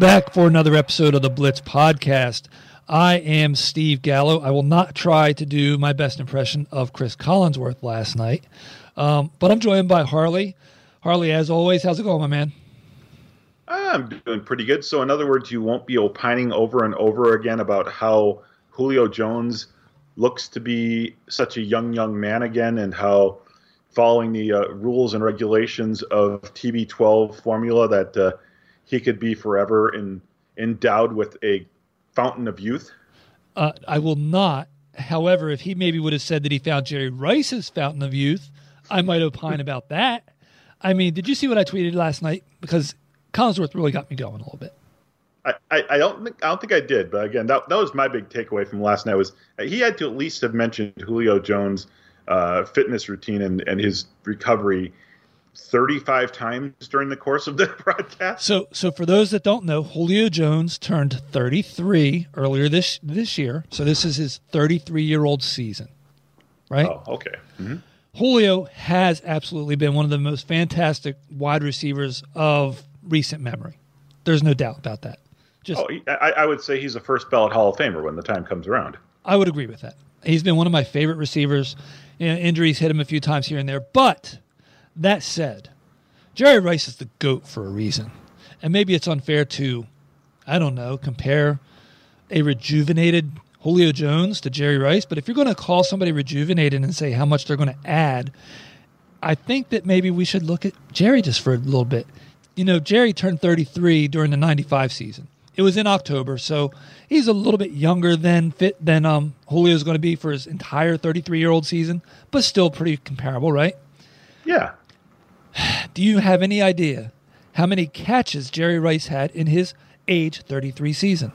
Back for another episode of the Blitz podcast. I am Steve Gallo. I will not try to do my best impression of Chris Collinsworth last night, um, but I'm joined by Harley. Harley, as always, how's it going, my man? I'm doing pretty good. So, in other words, you won't be opining over and over again about how Julio Jones looks to be such a young, young man again, and how following the uh, rules and regulations of TB12 formula that uh, he could be forever in, endowed with a fountain of youth? Uh, I will not. However, if he maybe would have said that he found Jerry Rice's fountain of youth, I might opine about that. I mean, did you see what I tweeted last night? Because Collinsworth really got me going a little bit. I, I, I don't think I don't think I did, but again, that, that was my big takeaway from last night was he had to at least have mentioned Julio Jones' uh, fitness routine and, and his recovery 35 times during the course of the broadcast. So, so for those that don't know, Julio Jones turned 33 earlier this this year. So this is his 33 year old season, right? Oh, okay. Mm-hmm. Julio has absolutely been one of the most fantastic wide receivers of recent memory. There's no doubt about that. Just, oh, I, I would say he's a first ballot Hall of Famer when the time comes around. I would agree with that. He's been one of my favorite receivers. You know, injuries hit him a few times here and there, but that said, Jerry Rice is the GOAT for a reason. And maybe it's unfair to, I don't know, compare a rejuvenated Julio Jones to Jerry Rice. But if you're going to call somebody rejuvenated and say how much they're going to add, I think that maybe we should look at Jerry just for a little bit. You know, Jerry turned 33 during the 95 season. It was in October, so he's a little bit younger than fit than um, Julio is going to be for his entire 33 year old season, but still pretty comparable, right? Yeah. Do you have any idea how many catches Jerry Rice had in his age 33 season?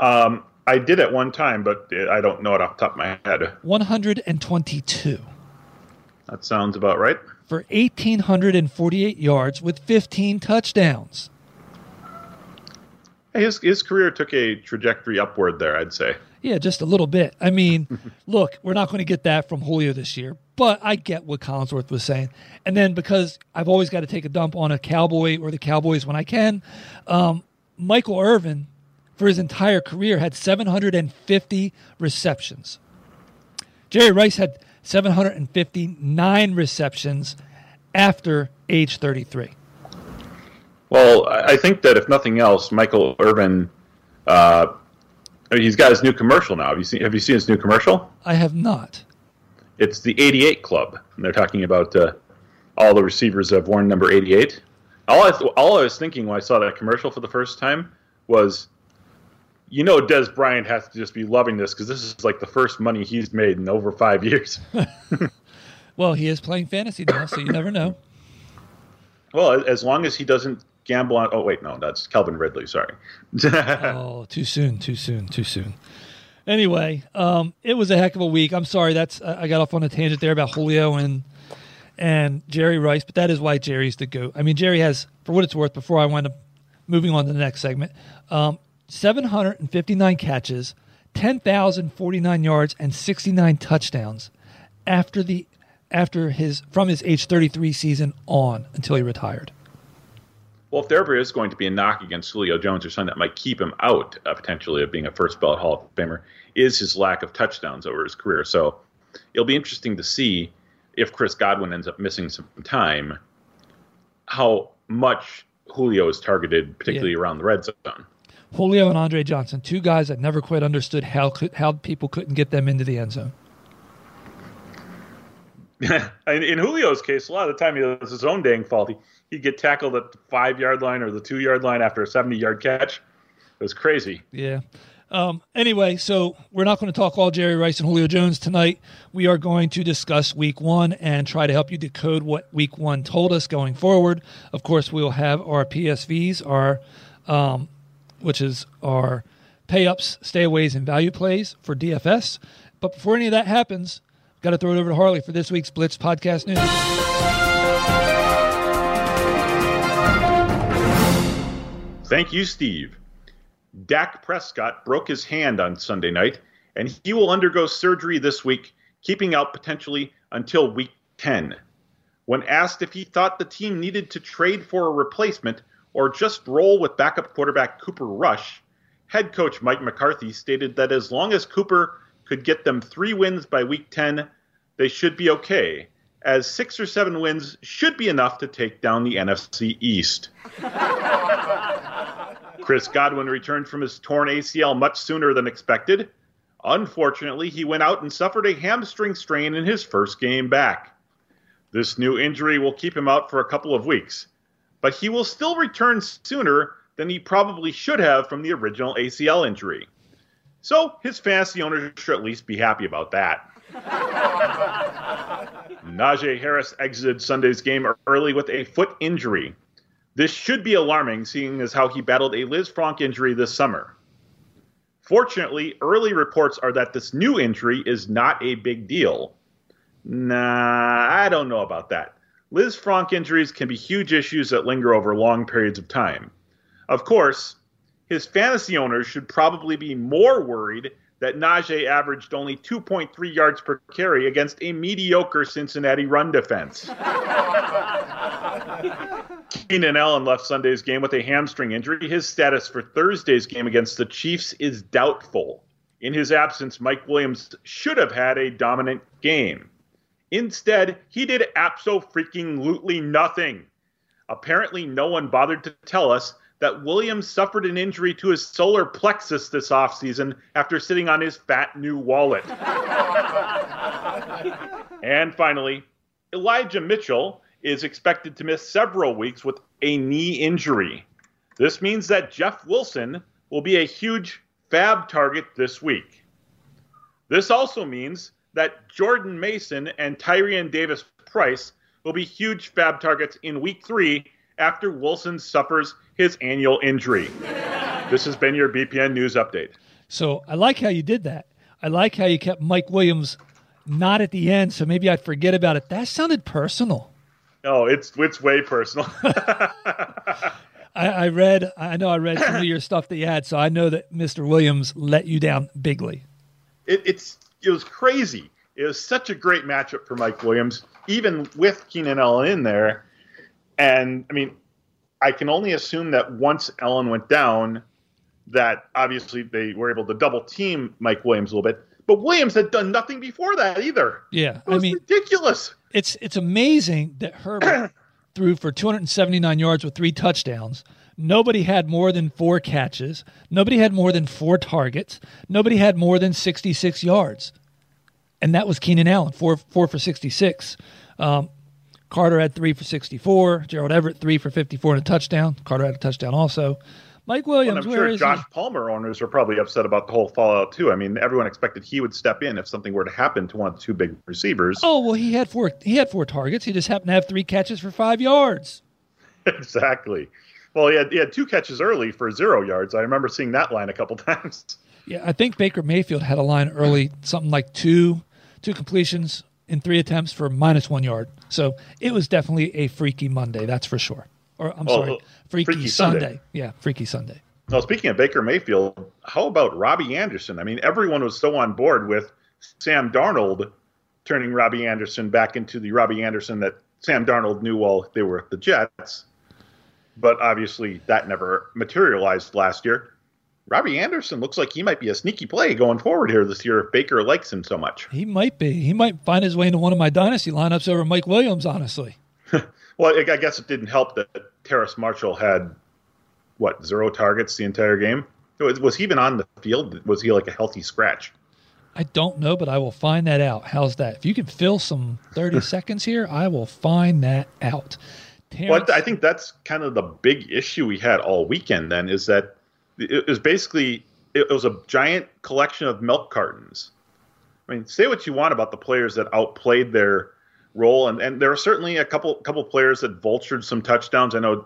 Um, I did at one time, but I don't know it off the top of my head. 122. That sounds about right. For 1,848 yards with 15 touchdowns. His, his career took a trajectory upward there, I'd say. Yeah, just a little bit. I mean, look, we're not going to get that from Julio this year, but I get what Collinsworth was saying. And then because I've always got to take a dump on a Cowboy or the Cowboys when I can, um, Michael Irvin, for his entire career, had 750 receptions. Jerry Rice had 759 receptions after age 33. Well, I think that if nothing else, Michael Irvin, uh, he's got his new commercial now. Have you seen? Have you seen his new commercial? I have not. It's the 88 Club, and they're talking about uh, all the receivers have worn number 88. All I, th- all I was thinking when I saw that commercial for the first time was, you know, Dez Bryant has to just be loving this because this is like the first money he's made in over five years. well, he is playing fantasy now, so you never know. Well, as long as he doesn't gamble on. Oh wait, no, that's Calvin Ridley. Sorry. oh, too soon, too soon, too soon. Anyway, um, it was a heck of a week. I'm sorry that's I got off on a tangent there about Julio and and Jerry Rice, but that is why Jerry's the goat. I mean, Jerry has, for what it's worth, before I wind up moving on to the next segment, um, 759 catches, 10,049 yards, and 69 touchdowns after the after his from his age 33 season on until he retired. Well, if there is going to be a knock against Julio Jones or something that might keep him out uh, potentially of being a first ballot Hall of Famer, is his lack of touchdowns over his career. So it'll be interesting to see if Chris Godwin ends up missing some time, how much Julio is targeted, particularly yeah. around the red zone. Julio and Andre Johnson, two guys that never quite understood how how people couldn't get them into the end zone. in Julio's case, a lot of the time he was his own dang fault. He, he'd get tackled at the five yard line or the two yard line after a 70 yard catch. It was crazy. Yeah. Um, anyway, so we're not going to talk all Jerry Rice and Julio Jones tonight. We are going to discuss week one and try to help you decode what week one told us going forward. Of course, we will have our PSVs, our um, which is our pay ups, stayaways, and value plays for DFS. But before any of that happens, got to throw it over to Harley for this week's Blitz podcast news. Thank you, Steve. Dak Prescott broke his hand on Sunday night, and he will undergo surgery this week, keeping out potentially until week 10. When asked if he thought the team needed to trade for a replacement or just roll with backup quarterback Cooper Rush, head coach Mike McCarthy stated that as long as Cooper could get them three wins by week 10, they should be okay, as six or seven wins should be enough to take down the NFC East. Chris Godwin returned from his torn ACL much sooner than expected. Unfortunately, he went out and suffered a hamstring strain in his first game back. This new injury will keep him out for a couple of weeks, but he will still return sooner than he probably should have from the original ACL injury. So his fantasy owners should at least be happy about that. Najee Harris exited Sunday's game early with a foot injury. This should be alarming, seeing as how he battled a Lisfranc injury this summer. Fortunately, early reports are that this new injury is not a big deal. Nah, I don't know about that. Lisfranc injuries can be huge issues that linger over long periods of time. Of course, his fantasy owners should probably be more worried that Najee averaged only 2.3 yards per carry against a mediocre Cincinnati run defense. Keenan Allen left Sunday's game with a hamstring injury. His status for Thursday's game against the Chiefs is doubtful. In his absence, Mike Williams should have had a dominant game. Instead, he did abso-freaking-lutely nothing. Apparently, no one bothered to tell us that Williams suffered an injury to his solar plexus this offseason after sitting on his fat new wallet. and finally, Elijah Mitchell is expected to miss several weeks with a knee injury. This means that Jeff Wilson will be a huge FAAB target this week. This also means that Jordan Mason and Tyrion Davis Price will be huge FAAB targets in week three after Wilson suffers his annual injury. this has been your BPN News Update. So I like how you did that. I like how you kept Mike Williams not at the end, so maybe I'd forget about it. That sounded personal. Oh, it's it's way personal. I, I, read, I know I read some of your stuff that you had, so I know that Mr. Williams let you down bigly. It, it's it was crazy. It was such a great matchup for Mike Williams, even with Keenan Allen in there. And I mean, I can only assume that once Allen went down, that obviously they were able to double team Mike Williams a little bit. But Williams had done nothing before that either. Yeah, I mean, ridiculous. It's it's amazing that Herbert threw for 279 yards with three touchdowns. Nobody had more than four catches. Nobody had more than four targets. Nobody had more than 66 yards, and that was Keenan Allen, four four for 66. Um, Carter had three for 64. Gerald Everett three for 54 and a touchdown. Carter had a touchdown also. Mike Williams, well, I'm sure Josh he? Palmer owners are probably upset about the whole fallout too. I mean, everyone expected he would step in if something were to happen to one of the two big receivers. Oh well, he had four. He had four targets. He just happened to have three catches for five yards. exactly. Well, he had he had two catches early for zero yards. I remember seeing that line a couple times. Yeah, I think Baker Mayfield had a line early, something like two two completions in three attempts for minus one yard. So it was definitely a freaky Monday, that's for sure. Or I'm well, sorry, oh, Freaky, Freaky Sunday. Sunday. Yeah, Freaky Sunday. Now, speaking of Baker Mayfield, how about Robbie Anderson? I mean, everyone was so on board with Sam Darnold turning Robbie Anderson back into the Robbie Anderson that Sam Darnold knew while they were at the Jets. But obviously, that never materialized last year. Robbie Anderson looks like he might be a sneaky play going forward here this year if Baker likes him so much. He might be. He might find his way into one of my dynasty lineups over Mike Williams, honestly. well, I guess it didn't help that Terrace Marshall had what zero targets the entire game. Was, was he even on the field? Was he like a healthy scratch? I don't know, but I will find that out. How's that? If you can fill some 30 seconds here, I will find that out. Terrace... Well, I think that's kind of the big issue we had all weekend then is that it was basically it was a giant collection of milk cartons. I mean, say what you want about the players that outplayed their role, and, and there are certainly a couple couple players that vultured some touchdowns. I know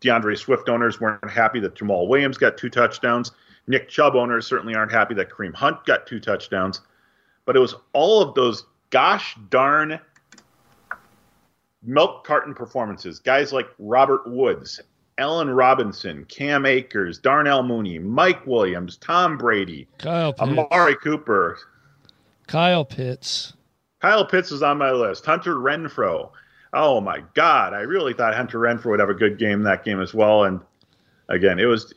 D'Andre Swift owners weren't happy that Jamaal Williams got two touchdowns. Nick Chubb owners certainly aren't happy that Kareem Hunt got two touchdowns. But it was all of those gosh darn milk carton performances. Guys like Robert Woods, Allen Robinson, Cam Akers, Darnell Mooney, Mike Williams, Tom Brady, Kyle Pitts. Amari Cooper. Kyle Pitts. Kyle Pitts was on my list. Hunter Renfrow. Oh my God! I really thought Hunter Renfrow would have a good game that game as well. And again, it was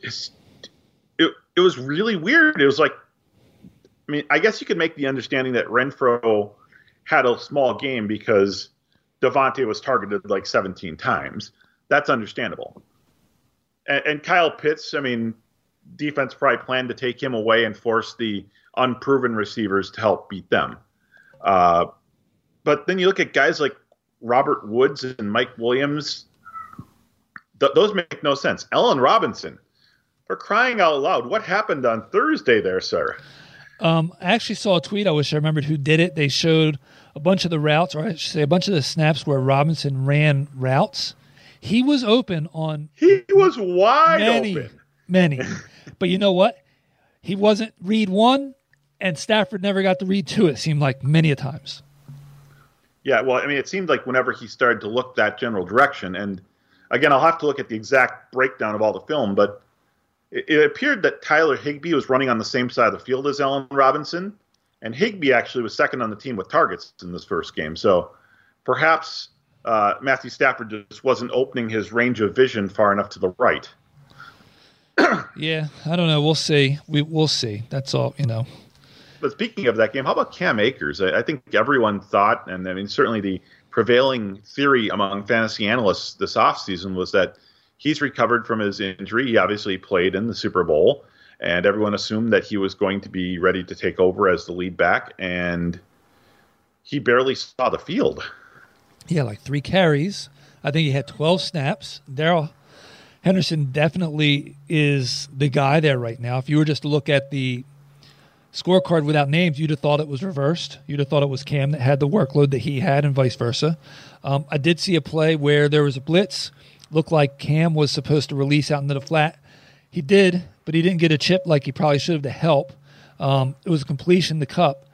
it it was really weird. It was like, I mean, I guess you could make the understanding that Renfrow had a small game because Davante was targeted like 17 times. That's understandable. And, and Kyle Pitts, I mean, defense probably planned to take him away and force the unproven receivers to help beat them. Uh, but then you look at guys like Robert Woods and Mike Williams. Th- those make no sense. Allen Robinson, for crying out loud, what happened on Thursday there, sir? Um, I actually saw a tweet. I wish I remembered who did it. They showed a bunch of the routes, or I should say, a bunch of the snaps where Robinson ran routes. He was open on. He was wide many, open. Many, but you know what? He wasn't read one, and Stafford never got to read two. It seemed like many a times. Yeah, well, I mean, it seemed like whenever he started to look that general direction, and again, I'll have to look at the exact breakdown of all the film, but it, it appeared that Tyler Higbee was running on the same side of the field as Allen Robinson, and Higbee actually was second on the team with targets in this first game. So perhaps uh, Matthew Stafford just wasn't opening his range of vision far enough to the right. yeah, I don't know. We'll see. We we'll see. That's all. You know. But speaking of that game, how about Cam Akers? I, I think everyone thought, and I mean certainly the prevailing theory among fantasy analysts this offseason was that he's recovered from his injury. He obviously played in the Super Bowl, and everyone assumed that he was going to be ready to take over as the lead back, and he barely saw the field. Yeah, like three carries. I think he had 12 snaps. Darrell Henderson definitely is the guy there right now. If you were just to look at the scorecard without names, you'd have thought it was reversed. You'd have thought it was Cam that had the workload that he had, and vice versa. Um, I did see a play where there was a blitz. Looked like Cam was supposed to release out into the flat. He did, but he didn't get a chip like he probably should have to help. Um, it was a completion, the cup.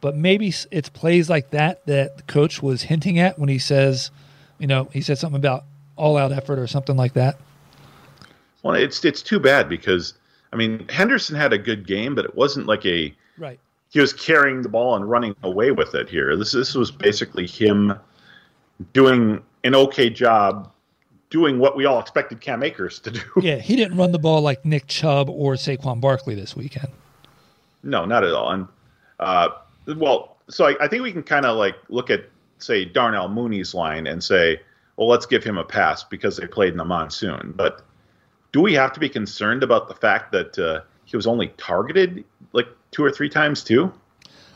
But maybe it's plays like that that the coach was hinting at when he says, you know, he said something about all out effort or something like that. Well, it's it's too bad because I mean Henderson had a good game, but it wasn't like a right. He was carrying the ball and running away with it here. This this was basically him doing an okay job doing what we all expected Cam Akers to do. Yeah, he didn't run the ball like Nick Chubb or Saquon Barkley this weekend. No, not at all. And uh, well, so I, I think we can kind of like look at say Darnell Mooney's line and say, well, let's give him a pass because they played in the monsoon. But do we have to be concerned about the fact that uh, he was only targeted like two or three times too?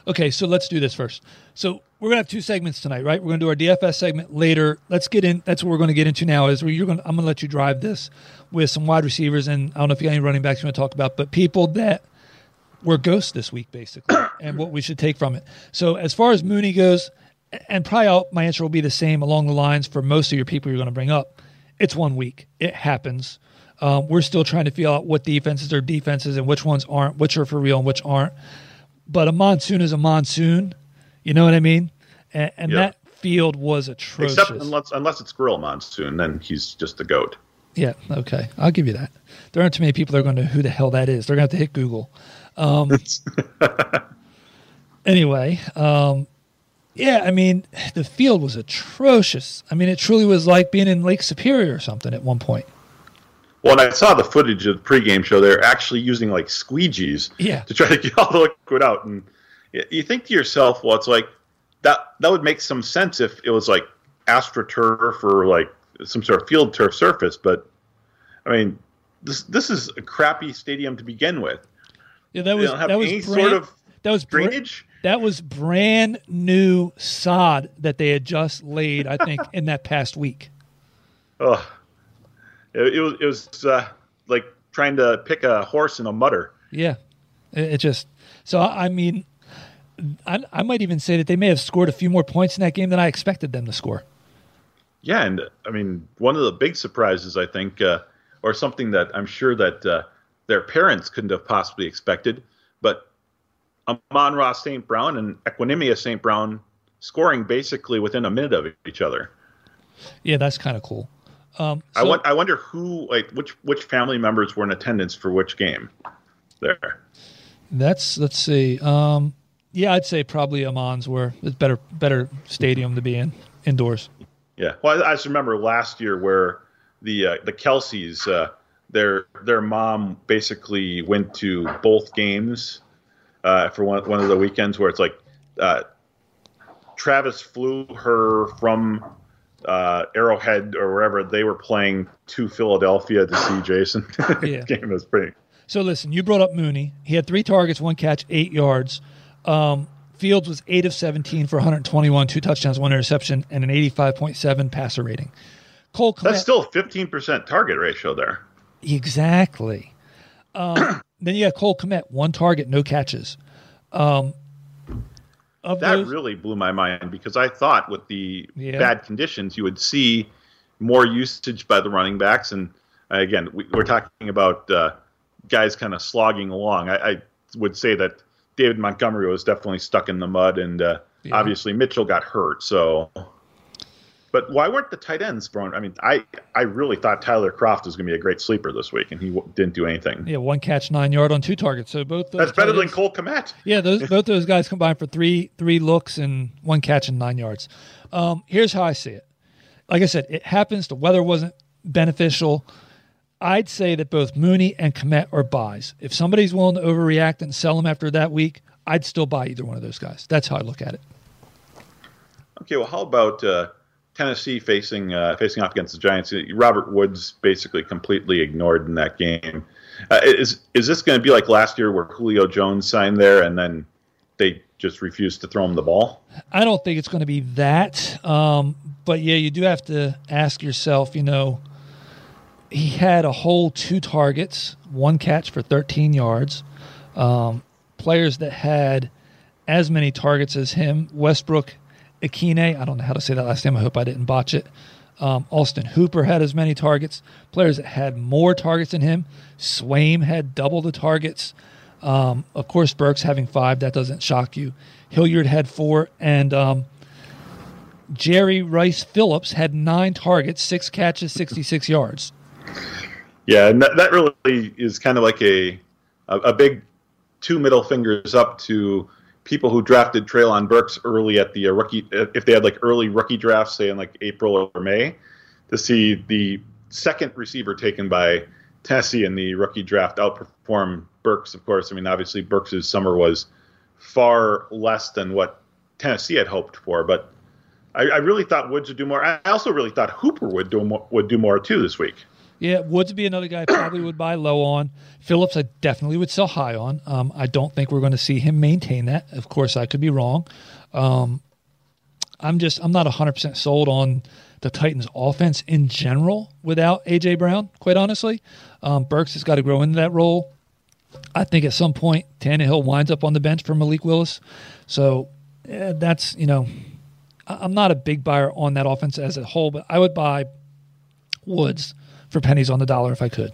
Okay, so let's do this first. So we're gonna have two segments tonight, right? We're gonna do our DFS segment later. Let's get in. That's what we're gonna get into now. Is where you're gonna. I'm gonna let you drive this with some wide receivers, and I don't know if you got any running backs you want to talk about, but people that were ghosts this week, basically, and what we should take from it. So as far as Mooney goes, and probably my answer will be the same along the lines for most of your people you're to bring up. It's one week. It happens. Um, we're still trying to feel out what defenses are defenses and which ones aren't, which are for real and which aren't. But a monsoon is a monsoon. You know what I mean? And, and Yeah. that field was atrocious. Except unless unless it's Gorilla Monsoon, then he's just the goat. Yeah, okay. I'll give you that. There aren't too many people that are going to know who the hell that is. They're going to have to hit Google. Um, anyway, um, yeah, I mean, the field was atrocious. I mean, it truly was like being in Lake Superior or something at one point. Well, and I saw the footage of the pregame show. They're actually using like squeegees Yeah. to try to get all the liquid out. And you think to yourself, well, it's like that. That would make some sense if it was like astroturf or like some sort of field turf surface. But I mean, this this is a crappy stadium to begin with. Yeah, that was that was brand, sort of that was drainage. that was brand new sod that they had just laid. I think in that past week. Ugh. It, it was it was uh, like trying to pick a horse in a mutter. Yeah, It, it just so I mean, I, I might even say that they may have scored a few more points in that game than I expected them to score. Yeah, and I mean, one of the big surprises, I think, uh, or something that I'm sure that uh, their parents couldn't have possibly expected, but Amon-Ra St. Brown and Equanimeous St. Brown scoring basically within a minute of each other. Yeah, that's kind of cool. Um, so, I, want, I wonder who, like, which which family members were in attendance for which game there. That's let's see. Um, yeah, I'd say probably Amon's were it's better better stadium to be in indoors. Yeah, well, I, I just remember last year where the uh, the Kelce's uh, their their mom basically went to both games uh, for one one of the weekends where it's like uh, Travis flew her from uh, Arrowhead or wherever they were playing to Philadelphia to see Jason. yeah. game was pretty. So listen, you brought up Mooney. He had three targets, one catch, eight yards. Um, Fields was eight of 17 for 121, two touchdowns, one interception, and an 85.7 passer rating. Cole That's still 15% target ratio there. Exactly. Um, then you got Cole Kmet, one target, no catches. Um, that those, really blew my mind because I thought with the yeah. bad conditions, you would see more usage by the running backs. And uh, again, we, are talking about uh, guys kind of slogging along. I, I would say that David Montgomery was definitely stuck in the mud, and uh, yeah. obviously Mitchell got hurt. So, but why weren't the tight ends thrown? I mean, I I really thought Tyler Kroft was going to be a great sleeper this week, and he w- didn't do anything. Yeah, one catch, nine yard on two targets. So both that's better than Cole Kmet. Yeah, those both those guys combined for three three looks and one catch and nine yards. Um, here's how I see it. Like I said, it happens. The weather wasn't beneficial. I'd say that both Mooney and Kmet are buys. If somebody's willing to overreact and sell them after that week, I'd still buy either one of those guys. That's how I look at it. Okay, well, how about uh, Tennessee facing uh, facing off against the Giants? Robert Woods basically completely ignored in that game. Uh, is is this going to be like last year where Julio Jones signed there and then they just refused to throw him the ball? I don't think it's going to be that. Um, but yeah, you do have to ask yourself, you know, he had a whole two targets, one catch for 13 yards. Um, players that had as many targets as him Westbrook Ikhine, I don't know how to say that last name. I hope I didn't botch it. Um, Austin Hooper had as many targets. Players that had more targets than him. Swaim had double the targets. Um, of course, Burks having five. That doesn't shock you. Hilliard had four. And um, Jerry Rice Phillips had nine targets, six catches, 66 yards. Yeah, and that, that really is kind of like a, a, a big two middle fingers up to people who drafted Treylon Burks early at the uh, rookie, if they had like early rookie drafts, say in like April or May, to see the second receiver taken by Tennessee in the rookie draft outperform Burks. Of course, I mean obviously Burks' summer was far less than what Tennessee had hoped for, but I, I really thought Woods would do more. I also really thought Hooper would do more, would do more too this week. Yeah, Woods would be another guy I probably would buy low on. Phillips, I definitely would sell high on. Um, I don't think we're going to see him maintain that. Of course, I could be wrong. Um, I'm just I'm not 100% sold on the Titans' offense in general without AJ Brown. Quite honestly, um, Burks has got to grow into that role. I think at some point Tannehill winds up on the bench for Malik Willis. So eh, that's you know I'm not a big buyer on that offense as a whole, but I would buy Woods for pennies on the dollar if I could.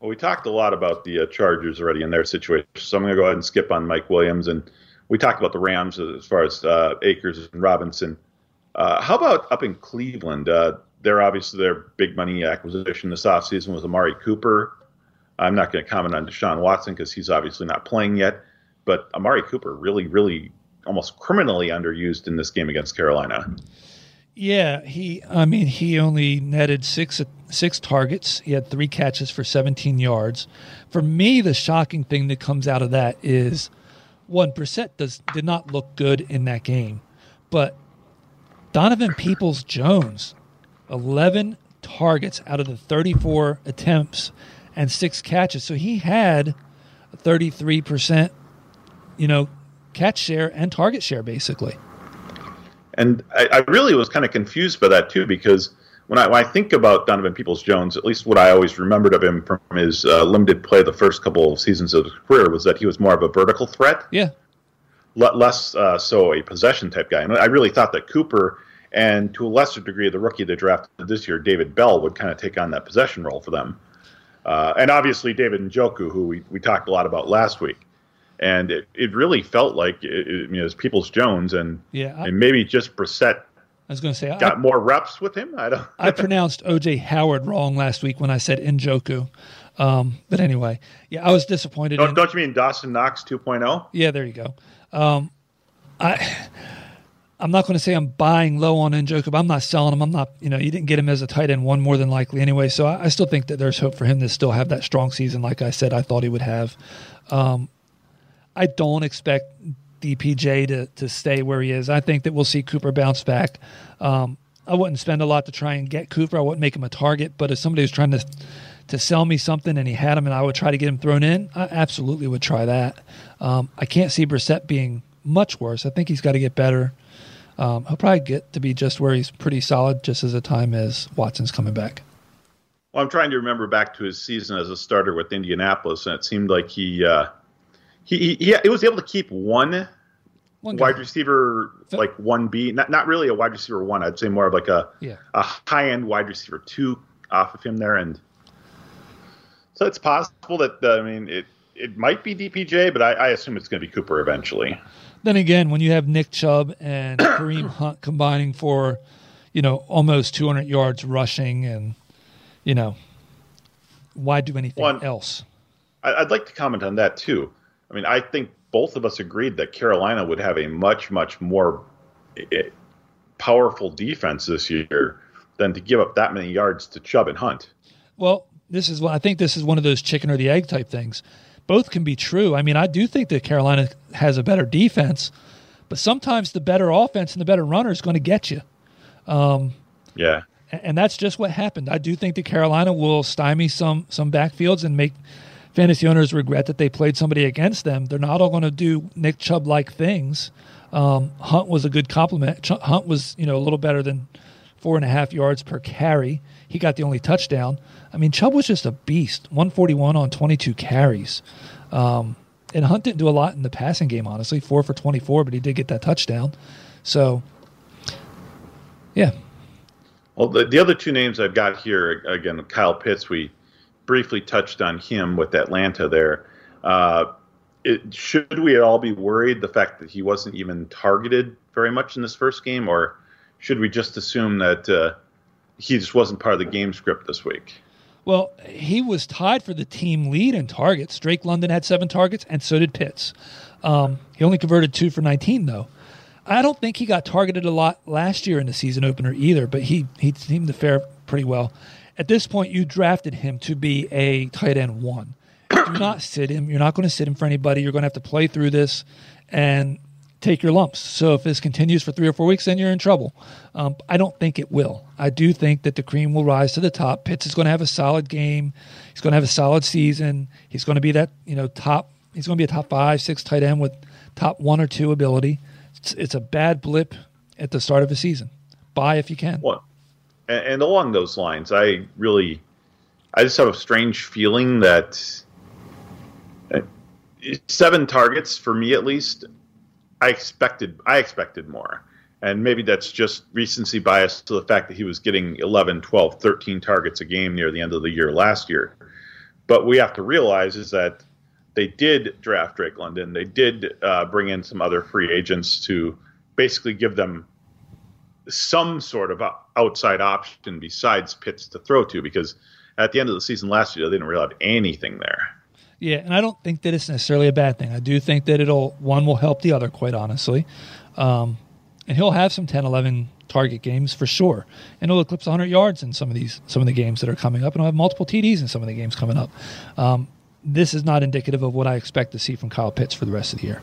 Well, we talked a lot about the uh, Chargers already in their situation, so I'm going to go ahead and skip on Mike Williams. And we talked about the Rams as far as uh, Akers and Robinson. Uh, how about up in Cleveland? Uh, they're obviously their big money acquisition this offseason was Amari Cooper. I'm not going to comment on Deshaun Watson because he's obviously not playing yet. But Amari Cooper really, really almost criminally underused in this game against Carolina. Yeah, he. I mean, he only netted six six targets. He had three catches for 17 yards. For me, the shocking thing that comes out of that is one does did not look good in that game, but Donovan Peoples Jones, 11 targets out of the 34 attempts and six catches. So he had 33 percent, you know, catch share and target share basically. And I, I really was kind of confused by that too because when I, when I think about Donovan Peoples Jones, at least what I always remembered of him from his uh, limited play the first couple of seasons of his career was that he was more of a vertical threat. Yeah. less uh, so a possession type guy. And I really thought that Cooper and to a lesser degree the rookie they drafted this year, David Bell, would kind of take on that possession role for them. Uh, and obviously David Njoku, who we, we talked a lot about last week. And it, it really felt like it, it, you know, it was Peoples Jones and, Yeah, I- and maybe just Brissett I was going to say, I, got more reps with him. I don't. I pronounced OJ Howard wrong last week when I said Njoku. Um, but anyway, yeah, I was disappointed. Don't, in, don't you mean Dawson Knox oh? 2.0? Yeah, there you go. Um, I I'm not going to say I'm buying low on Njoku, but I'm not selling him. I'm not, you know, you didn't get him as a tight end one more than likely anyway. So I, I still think that there's hope for him to still have that strong season, like I said, I thought he would have. Um, I don't expect DPJ to to stay where he is. I think that we'll see Cooper bounce back. Um, I wouldn't spend a lot to try and get Cooper. I wouldn't make him a target. But if somebody was trying to to sell me something and he had him and I would try to get him thrown in, I absolutely would try that. Um, I can't see Brissett being much worse. I think he's got to get better. Um, he'll probably get to be just where he's pretty solid, just as a time as Watson's coming back. Well, I'm trying to remember back to his season as a starter with Indianapolis, and it seemed like he uh, he, he he was able to keep one One wide receiver like one B, not not really a wide receiver one. I'd say more of like a Yeah. a high end wide receiver two off of him there, and so it's possible that uh, I mean it it might be DPJ, but I, I assume it's going to be Cooper eventually. Then again, when you have Nick Chubb and Kareem Hunt combining for, you know, almost 200 yards rushing, and you know, why do anything One- else? I'd like to comment on that too. I mean, I think both of us agreed that Carolina would have a much, much more eh, powerful defense this year than to give up that many yards to Chubb and Hunt. Well, this is what I think. This is one of those chicken or the egg type things. Both can be true. I mean, I do think that Carolina has a better defense, but sometimes the better offense and the better runner is going to get you. Yeah. And that's just what happened. I do think that Carolina will stymie some some backfields and make fantasy owners regret that they played somebody against them. They're not all going to do Nick Chubb like things. Um, Hunt was a good complement. Ch- Hunt was you know a little better than four and a half yards per carry. He got the only touchdown. I mean, Chubb was just a beast. 141 on 22 carries. Um, and Hunt didn't do a lot in the passing game, honestly. Four for 24, but he did get that touchdown. So, yeah, Well, the, the other two names I've got here, again, Kyle Pitts, we briefly touched on him with Atlanta there. Uh, it, should we all be worried the fact that he wasn't even targeted very much in this first game, or should we just assume that uh, he just wasn't part of the game script this week? Well, he was tied for the team lead in targets. Drake London had seven targets, and so did Pitts. Um, he only converted two for 19, though. I don't think he got targeted a lot last year in the season opener either, but he, he seemed to fare pretty well. At this point, you drafted him to be a tight end one. Do not sit him. You're not going to sit him for anybody. You're going to have to play through this and take your lumps. So if this continues for three or four weeks, then you're in trouble. Um, I don't think it will. I do think that the cream will rise to the top. Pitts is going to have a solid game. He's going to have a solid season. He's going to be that you know top. He's going to be a top five, six tight end with top one or two ability. It's, it's a bad blip at the start of a season. Buy if you can. Well, and, and along those lines, I really, I just have a strange feeling that uh, seven targets for me at least. I expected, I expected more, and maybe that's just recency bias to the fact that he was getting 11, 12, 13 targets a game near the end of the year last year. But we have to realize is that they did draft Drake London. They did uh, bring in some other free agents to basically give them some sort of outside option besides Pitts to throw to because at the end of the season last year they didn't really have anything there. Yeah, and I don't think that it's necessarily a bad thing. I do think that it'll one will help the other, quite honestly. Um, and he'll have some 10, 11 target games for sure, and he'll eclipse 100 yards in some of these some of the games that are coming up, and he'll have multiple TDs in some of the games coming up. Um, this is not indicative of what I expect to see from Kyle Pitts for the rest of the year.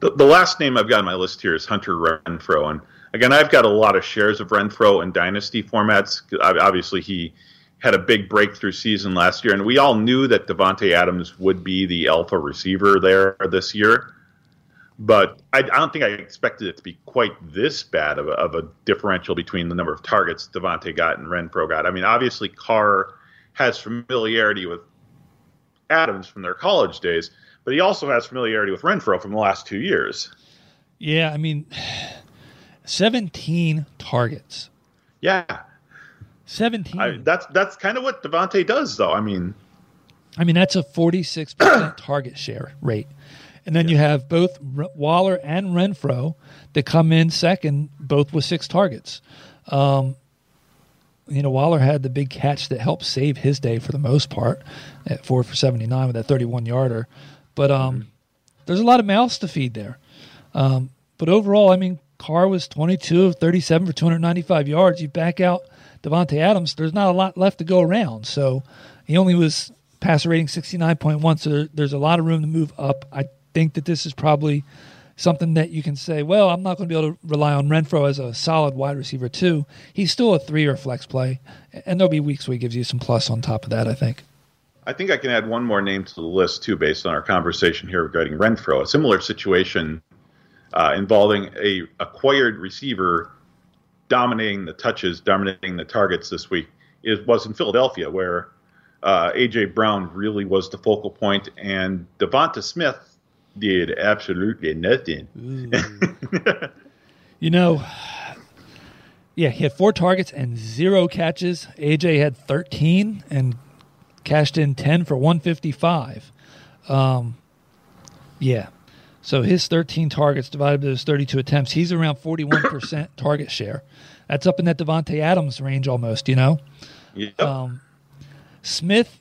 The, the last name I've got on my list here is Hunter Renfrow, and again I've got a lot of shares of Renfrow in dynasty formats. Obviously, he had a big breakthrough season last year, and we all knew that Davante Adams would be the alpha receiver there this year. But I, I, don't think I expected it to be quite this bad of a, of a differential between the number of targets Davante got and Renfrow got. I mean, obviously Carr has familiarity with Adams from their college days, but he also has familiarity with Renfrow from the last two years. Yeah, I mean, 17 targets. Yeah. 17. I, that's that's kind of what Davante does, though. I mean, I mean that's a 46% target share rate. And then yeah. you have both Waller and Renfrow that come in second, both with six targets. Um, you know, Waller had the big catch that helped save his day for the most part at four for 79 with that 31 yarder. But um, mm-hmm. there's a lot of mouths to feed there. Um, but overall, I mean, Carr was 22 of 37 for 295 yards. You back out Davante Adams, there's not a lot left to go around. So he only was passer rating 69.1. So there, there's a lot of room to move up. I think that this is probably something that you can say, well, I'm not going to be able to rely on Renfrow as a solid wide receiver, too. He's still a three or flex play. And there'll be weeks where he gives you some plus on top of that, I think. I think I can add one more name to the list, too, based on our conversation here regarding Renfrow. A similar situation uh, involving a acquired receiver dominating the touches, dominating the targets this week. It was in Philadelphia, where uh, AJ Brown really was the focal point, and Devonta Smith did absolutely nothing. you know, yeah, he had four targets and zero catches. AJ had 13 and cashed in 10 for 155. Um, yeah. So his 13 targets divided by those 32 attempts, he's around 41% target share. That's up in that Davante Adams range almost, you know? Yep. Um, Smith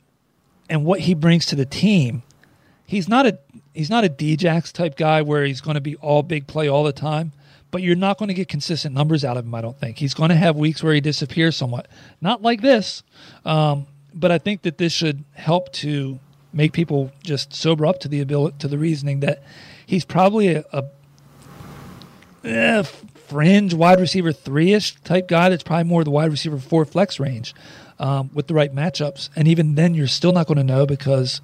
and what he brings to the team, he's not a he's not a Djax type guy where he's going to be all big play all the time, but you're not going to get consistent numbers out of him. I don't think he's going to have weeks where he disappears somewhat. Not like this, um, but I think that this should help to make people just sober up to the ability to the reasoning that he's probably a, a eh, fringe wide receiver three ish type guy. That's probably more the wide receiver four flex range um, with the right matchups. And even then, you're still not going to know because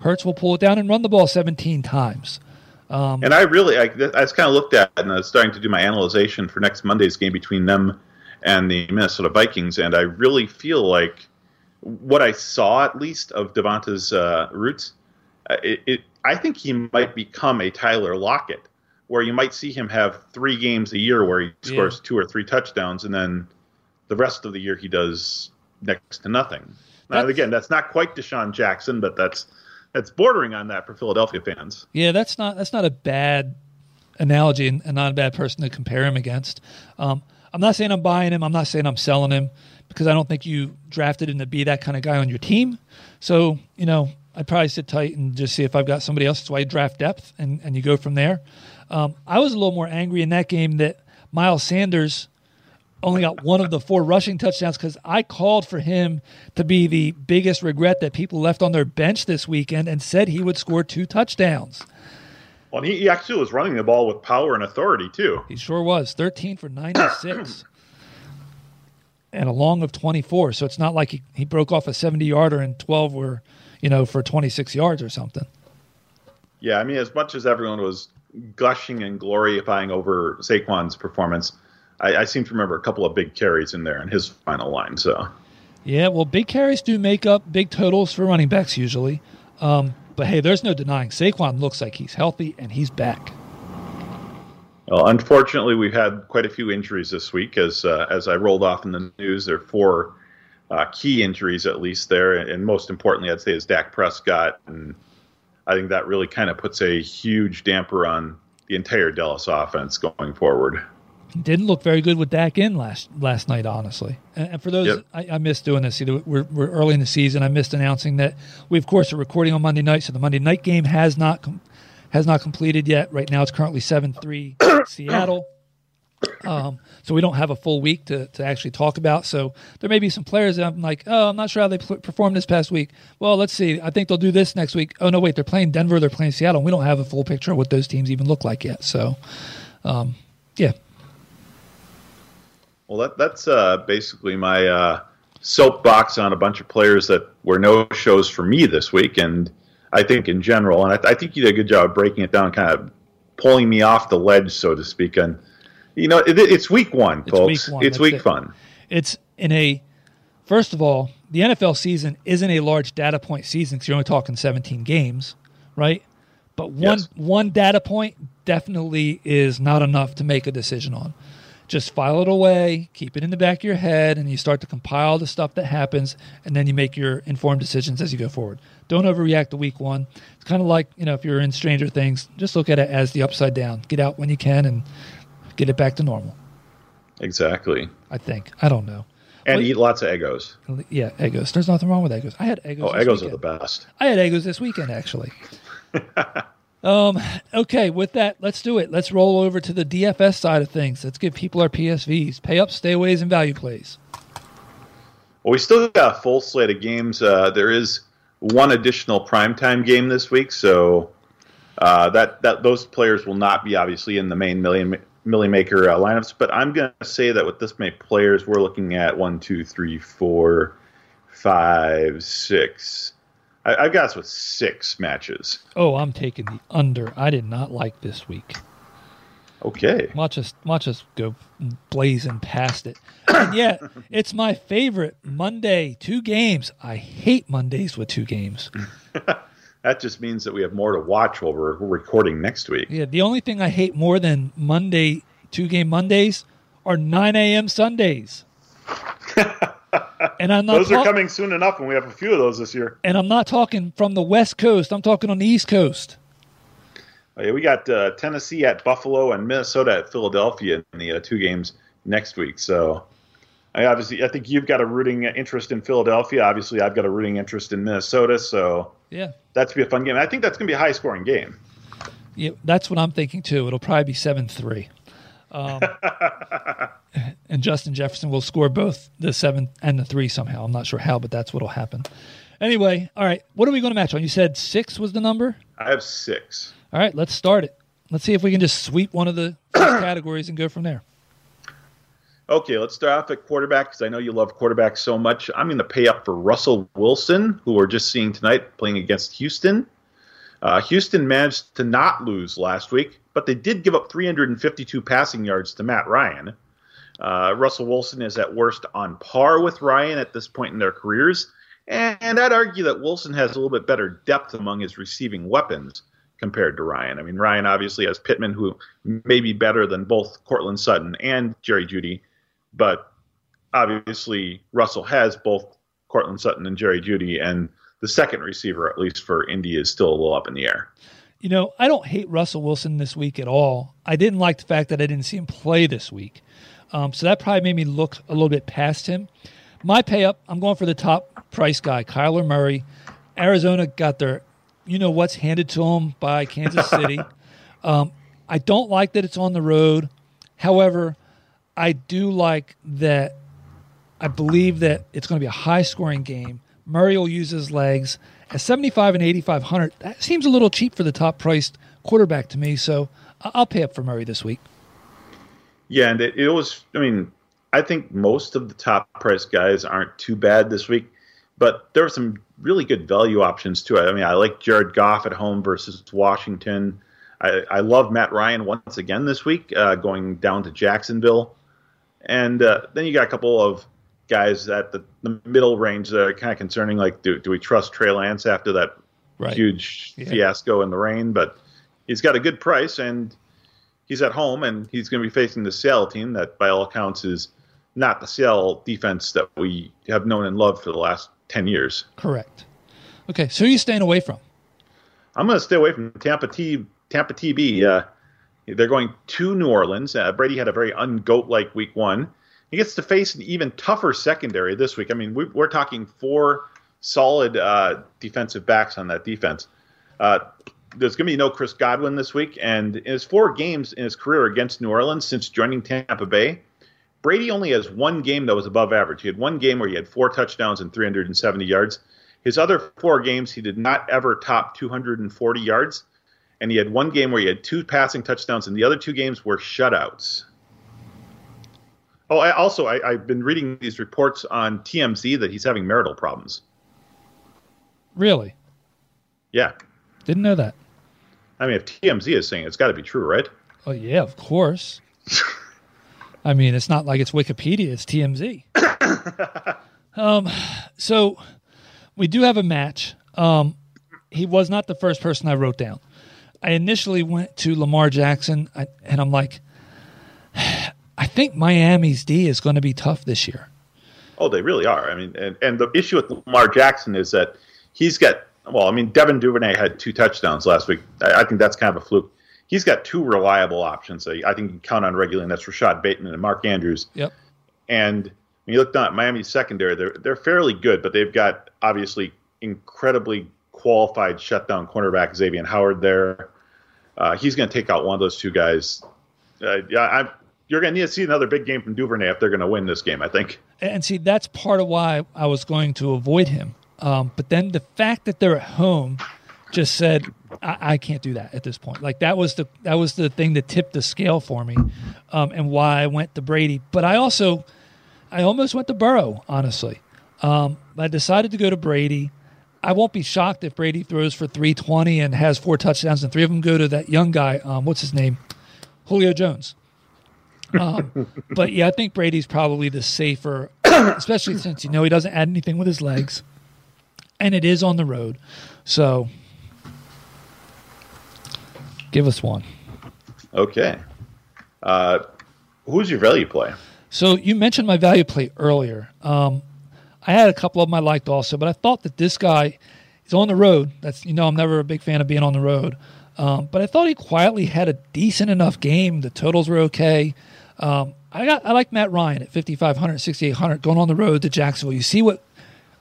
Hurts will pull it down and run the ball 17 times. Um, and I really, I, I just kind of looked at and I was starting to do my analyzation for next Monday's game between them and the Minnesota Vikings, and I really feel like what I saw at least of Devonta's uh, routes, it, it, I think he might become a Tyler Lockett, where you might see him have three games a year where he scores yeah. two or three touchdowns, and then the rest of the year he does next to nothing. Now, again, that's not quite DeSean Jackson, but that's that's bordering on that for Philadelphia fans. Yeah, that's not that's not a bad analogy and, and not a bad person to compare him against. Um, I'm not saying I'm buying him. I'm not saying I'm selling him because I don't think you drafted him to be that kind of guy on your team. So you know, I'd probably sit tight and just see if I've got somebody else. That's why you draft depth and and you go from there. Um, I was a little more angry in that game that Miles Sanders only got one of the four rushing touchdowns because I called for him to be the biggest regret that people left on their bench this weekend and said he would score two touchdowns. Well, he, he actually was running the ball with power and authority too. He sure was. Thirteen for ninety-six. and a long of 24. So it's not like he, he broke off a 70 yarder and 12 were, you know, for 26 yards or something. Yeah, I mean, as much as everyone was gushing and glorifying over Saquon's performance, I, I, seem to remember a couple of big carries in there in his final line. So, yeah, well, big carries do make up big totals for running backs usually. Um, but hey, there's no denying Saquon looks like he's healthy and he's back. Well, unfortunately, we've had quite a few injuries this week. As uh, as I rolled off in the news, there are four uh, key injuries at least there, and most importantly, I'd say is Dak Prescott, and I think that really kind of puts a huge damper on the entire Dallas offense going forward didn't look very good with Dak in last last night, honestly. And, for those, yep. I, I, missed doing this. We're, we're early in the season. I missed announcing that we, of course, are recording on Monday night. So the Monday night game has not com- has not completed yet. Right now, it's currently seven three Seattle. Um, so we don't have a full week to, to actually talk about. So there may be some players that I'm like, oh, I'm not sure how they performed this past week. Well, let's see. I think they'll do this next week. Oh no, wait, they're playing Denver. They're playing Seattle. And we don't have a full picture of what those teams even look like yet. So, um, yeah, well, that, that's uh, basically my uh, soapbox on a bunch of players that were no shows for me this week, and I think in general, and I, I think you did a good job breaking it down, kind of pulling me off the ledge, so to speak. And you know, it, it's week one, It's folks. week one, It's that's week it. fun. It's in a first of all, the NFL season isn't a large data point season because you're only talking 17 games, right? But one Yes. one data point definitely is not enough to make a decision on. Just file it away, keep it in the back of your head, and you start to compile the stuff that happens, and then you make your informed decisions as you go forward. Don't overreact to week one. It's kind of like you know if you're in Stranger Things, just look at it as the upside down. Get out when you can and get it back to normal. Exactly. I think. I don't know. And eat lots of Eggos. Yeah, Eggos. There's nothing wrong with Eggos. I had Eggos. Oh, Eggos are the best. I had Eggos this weekend, actually. um, okay, with that, let's do it. Let's roll over to the DFS side of things. Let's give people our PSVs. Pay up, stayaways, and value plays. Well, we still got a full slate of games. Uh, there is one additional primetime game this week, so uh, that that those players will not be obviously in the main million million maker uh, lineups. But I'm going to say that with this many players, we're looking at one, two, three, four, five, six. I, I've got us with six matches. Oh, I'm taking the under. I did not like this week. Okay. Watch us, watch us go blazing past it. And yeah, it's my favorite Monday. Two games. I hate Mondays with two games. That just means that we have more to watch while we're, recording next week. Yeah, the only thing I hate more than Monday two game Mondays are 9 a.m. Sundays. and I'm not Those are coming soon enough, and we have a few of those this year. and I'm not talking from the West Coast. I'm talking on the East Coast. Oh, yeah, we got uh, Tennessee at Buffalo and Minnesota at Philadelphia in the uh, two games next week. So, I obviously, I think you've got a rooting interest in Philadelphia. Obviously, I've got a rooting interest in Minnesota. So Yeah. that's be a fun game. I think that's going to be a high scoring game. Yeah, that's what I'm thinking too. It'll probably be seven three, um, and Justin Jefferson will score both the seven and the three somehow. I'm not sure how, but that's what'll happen. Anyway, all right. What are we going to match on? You said six was the number. I have six. All right, let's start it. Let's see if we can just sweep one of the categories and go from there. Okay, let's start off at quarterback because I know you love quarterback so much. I'm going to pay up for Russell Wilson, who we're just seeing tonight playing against Houston. Uh, Houston managed to not lose last week, but they did give up 352 passing yards to Matt Ryan. Uh, Russell Wilson is at worst on par with Ryan at this point in their careers, and I'd argue that Wilson has a little bit better depth among his receiving weapons compared to Ryan. I mean, Ryan obviously has Pittman, who may be better than both Courtland Sutton and Jerry Jeudy, but obviously Russell has both Courtland Sutton and Jerry Jeudy, and the second receiver, at least for Indy, is still a little up in the air. You know, I don't hate Russell Wilson this week at all. I didn't like the fact that I didn't see him play this week. Um, so that probably made me look a little bit past him. My pay up, I'm going for the top price guy, Kyler Murray. Arizona got their, you know what's handed to them by Kansas City. um, I don't like that it's on the road. However, I do like that. I believe that it's going to be a high scoring game. Murray will use his legs at 75 and 8500. That seems a little cheap for the top priced quarterback to me. So I'll pay up for Murray this week. Yeah, and it, it was. I mean, I think most of the top priced guys aren't too bad this week, but there were some really good value options too. I mean, I like Jared Goff at home versus Washington. I, I love Matt Ryan once again this week, uh, going down to Jacksonville, and uh, then you got a couple of guys at the, the middle range that are kind of concerning. Like, do do we trust Trey Lance after that Right. huge Yeah. fiasco in the rain? But he's got a good price and he's at home and he's going to be facing the Seattle team that, by all accounts, is not the Seattle defense that we have known and loved for the last 10 years. Correct. Okay. So who are you staying away from? I'm going to stay away from Tampa T. Tampa TB. Uh, they're going to New Orleans. Uh, Brady had a very ungoat like week one. He gets to face an even tougher secondary this week. I mean, we, we're talking four solid uh, defensive backs on that defense. Uh, there's going to be no Chris Godwin this week, and in his four games in his career against New Orleans since joining Tampa Bay, Brady only has one game that was above average. He had one game where he had four touchdowns and 370 yards. His other four games, he did not ever top 240 yards, and he had one game where he had two passing touchdowns, and the other two games were shutouts. Oh, I also I, I've been reading these reports on TMZ that he's having marital problems. Really? Yeah, Didn't know that. I mean, if TMZ is saying it, it's got to be true, right? Oh yeah, of course. I mean, it's not like it's Wikipedia; it's TMZ. um, so we do have a match. Um, he was not the first person I wrote down. I initially went to Lamar Jackson, I, and I'm like, I think Miami's D is going to be tough this year. Oh, they really are. I mean, and, and the issue with Lamar Jackson is that he's got, well, I mean, Devin Duvernay had two touchdowns last week. I, I think that's kind of a fluke. He's got two reliable options. I think you can count on regularly, and that's Rashod Bateman and Mark Andrews. Yep. And when you look down at Miami's secondary, they're they're fairly good, but they've got obviously incredibly qualified shutdown cornerback Xavier Howard there. Uh, he's going to take out one of those two guys. Uh, I'm, you're going to need to see another big game from Duvernay if they're going to win this game. I think. And see, that's part of why I was going to avoid him. Um, but then the fact that they're at home just said I, I, can't do that at this point. Like that was the that was the thing that tipped the scale for me, um, and why I went to Brady. But I also, I almost went to Burrow. Honestly, um, I decided to go to Brady. I won't be shocked if Brady throws for 320 and has four touchdowns, and three of them go to that young guy. Um, what's his name? Julio Jones. Um, but yeah, I think Brady's probably the safer, especially since you know he doesn't add anything with his legs, and it is on the road. So, give us one. Okay. Uh, who's your value play? So you mentioned my value play earlier. Um, I had a couple of them I liked also, but I thought that this guy is on the road. That's you know I'm never a big fan of being on the road, um, but I thought he quietly had a decent enough game. The totals were okay. Um, I got I like Matt Ryan at 5500, 6800 going on the road to Jacksonville. You see what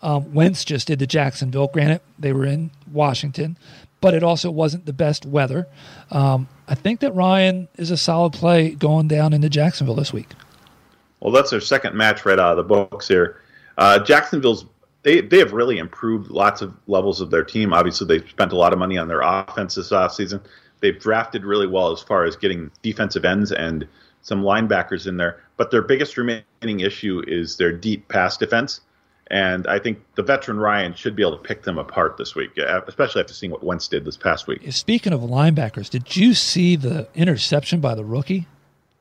um, Wentz just did to Jacksonville. Granted, they were in Washington, but it also wasn't the best weather. Um, I think that Ryan is a solid play going down into Jacksonville this week. Well, that's their second match right out of the books here. Uh, Jacksonville's they they have really improved lots of levels of their team. Obviously, they've spent a lot of money on their offense this offseason. They've drafted really well as far as getting defensive ends and some linebackers in there. But their biggest remaining issue is their deep pass defense. And I think the veteran Ryan should be able to pick them apart this week, especially after seeing what Wentz did this past week. Speaking of linebackers, did you see the interception by the rookie?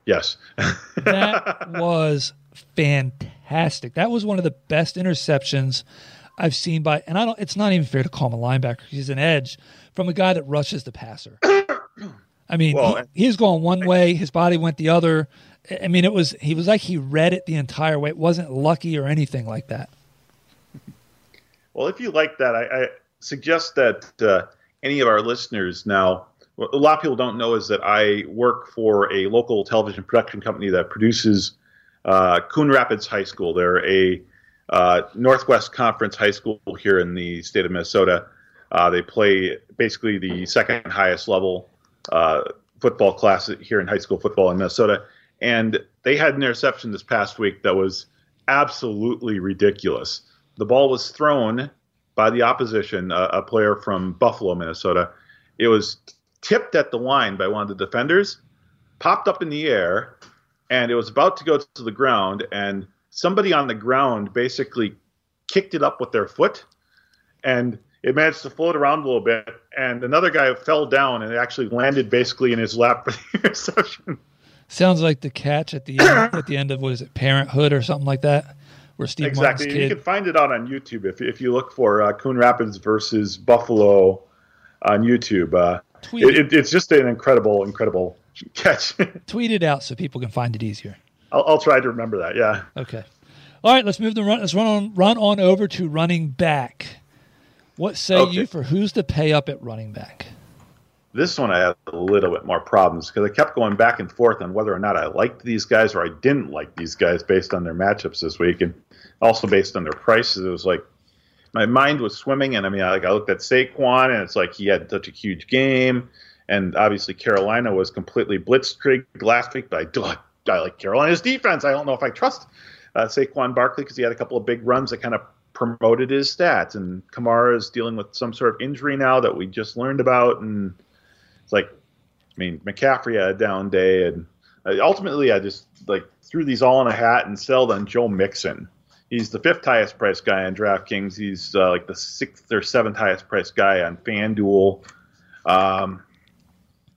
Yes. that was fantastic. That was one of the best interceptions I've seen by, and I don't. It's not even fair to call him a linebacker. He's an edge from a guy that rushes the passer. I mean, well, he, he was going one way, his body went the other. I mean, it was he was like he read it the entire way. It wasn't lucky or anything like that. Well, if you like that, I, I suggest that uh, any of our listeners now. A lot of people don't know is that I work for a local television production company that produces uh, Coon Rapids High School. They're a uh, Northwest Conference high school here in the state of Minnesota. Uh, they play basically the second highest level uh, football class here in high school football in Minnesota. And they had an interception this past week that was absolutely ridiculous. The ball was thrown by the opposition, a, a player from Buffalo, Minnesota. It was tipped at the line by one of the defenders, popped up in the air, and it was about to go to the ground, and somebody on the ground basically kicked it up with their foot, and it managed to float around a little bit, and another guy fell down and it actually landed basically in his lap for the interception. Sounds like the catch at the end, at the end of what is it, Parenthood or something like that, where Steve exactly. You can find it out on YouTube if if you look for uh, Coon Rapids versus Buffalo on YouTube. Uh, it, it, it's just an incredible, incredible catch. Tweet it out so people can find it easier. I'll, I'll, try to remember that. Yeah. Okay. All right. Let's move the run. Let's run on run on over to running back. What say okay. you for who's to pay up at running back? This one I had a little bit more problems because I kept going back and forth on whether or not I liked these guys or I didn't like these guys based on their matchups this week and also based on their prices. It was like my mind was swimming, and I mean, I, like I looked at Saquon, and it's like he had such a huge game and obviously Carolina was completely blitzkrieg last week. But I do like, I like Carolina's defense. I don't know if I trust uh, Saquon Barkley because he had a couple of big runs that kind of promoted his stats. And Kamara is dealing with some sort of injury now that we just learned about, and it's like, I mean, McCaffrey had a down day, and ultimately I just like threw these all in a hat and sold on Joe Mixon. He's the fifth highest priced guy on DraftKings. He's uh, like the sixth or seventh highest priced guy on FanDuel. Um,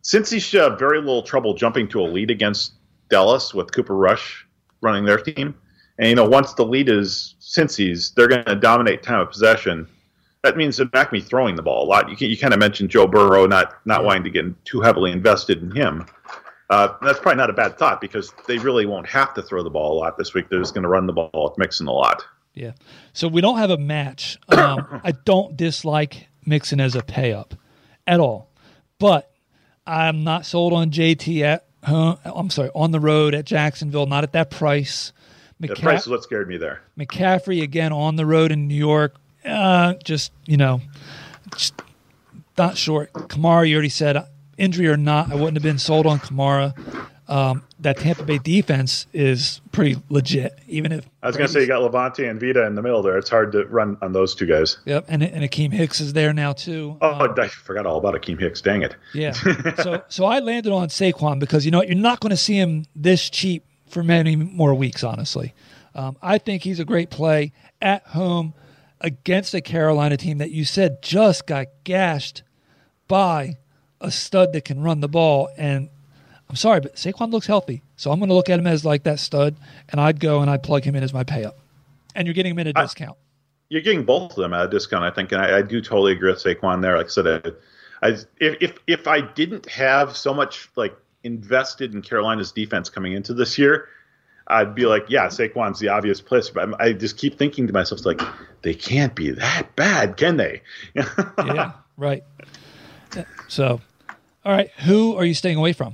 since he's uh, very little trouble jumping to a lead against Dallas with Cooper Rush running their team, and you know once the lead is Cincy's, they're going to dominate time of possession. That means that McNamee throwing the ball a lot. You, you kind of mentioned Joe Burrow not not wanting to get too heavily invested in him. Uh, that's probably not a bad thought because they really won't have to throw the ball a lot this week. They're just going to run the ball with Mixon a lot. Yeah. So we don't have a match. Um, I don't dislike Mixon as a pay up at all, but I'm not sold on JT at. Uh, I'm sorry, on the road at Jacksonville, not at that price. McCa- the price is what scared me there. McCaffrey again on the road in New York. Uh, just you know, just not sure. Kamara, you already said injury or not, I wouldn't have been sold on Kamara. Um, that Tampa Bay defense is pretty legit, even if I was going to say you got Lavonte and Vita in the middle there. It's hard to run on those two guys. Yep, and and Akiem Hicks is there now too. Oh, um, I forgot all about Akiem Hicks. Dang it. Yeah. so so I landed on Saquon because you know you're not going to see him this cheap for many more weeks. Honestly, um, I think he's a great play at home against a Carolina team that you said just got gashed by a stud that can run the ball. And I'm sorry, but Saquon looks healthy. So I'm going to look at him as like that stud, and I'd go and I'd plug him in as my pay up. And you're getting him at a discount. You're getting both of them at a discount, I think. And I, I do totally agree with Saquon there. Like I said, I, I, if, if, if I didn't have so much like invested in Carolina's defense coming into this year, I'd be like, yeah, Saquon's the obvious place. But I just keep thinking to myself, like, they can't be that bad, can they? yeah, right. So all right. Who are you staying away from?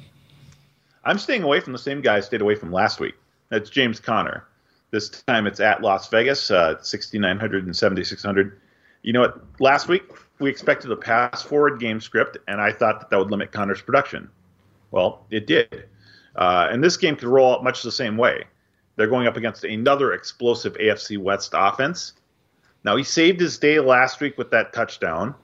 I'm staying away from the same guy I stayed away from last week. That's James Conner. This time it's at Las Vegas, uh, 6,900 and 7,600. You know what? Last week we expected a pass forward game script, and I thought that that would limit Conner's production. Well, it did. Uh, and this game could roll out much the same way. They're going up against another explosive AFC West offense. Now, he saved his day last week with that touchdown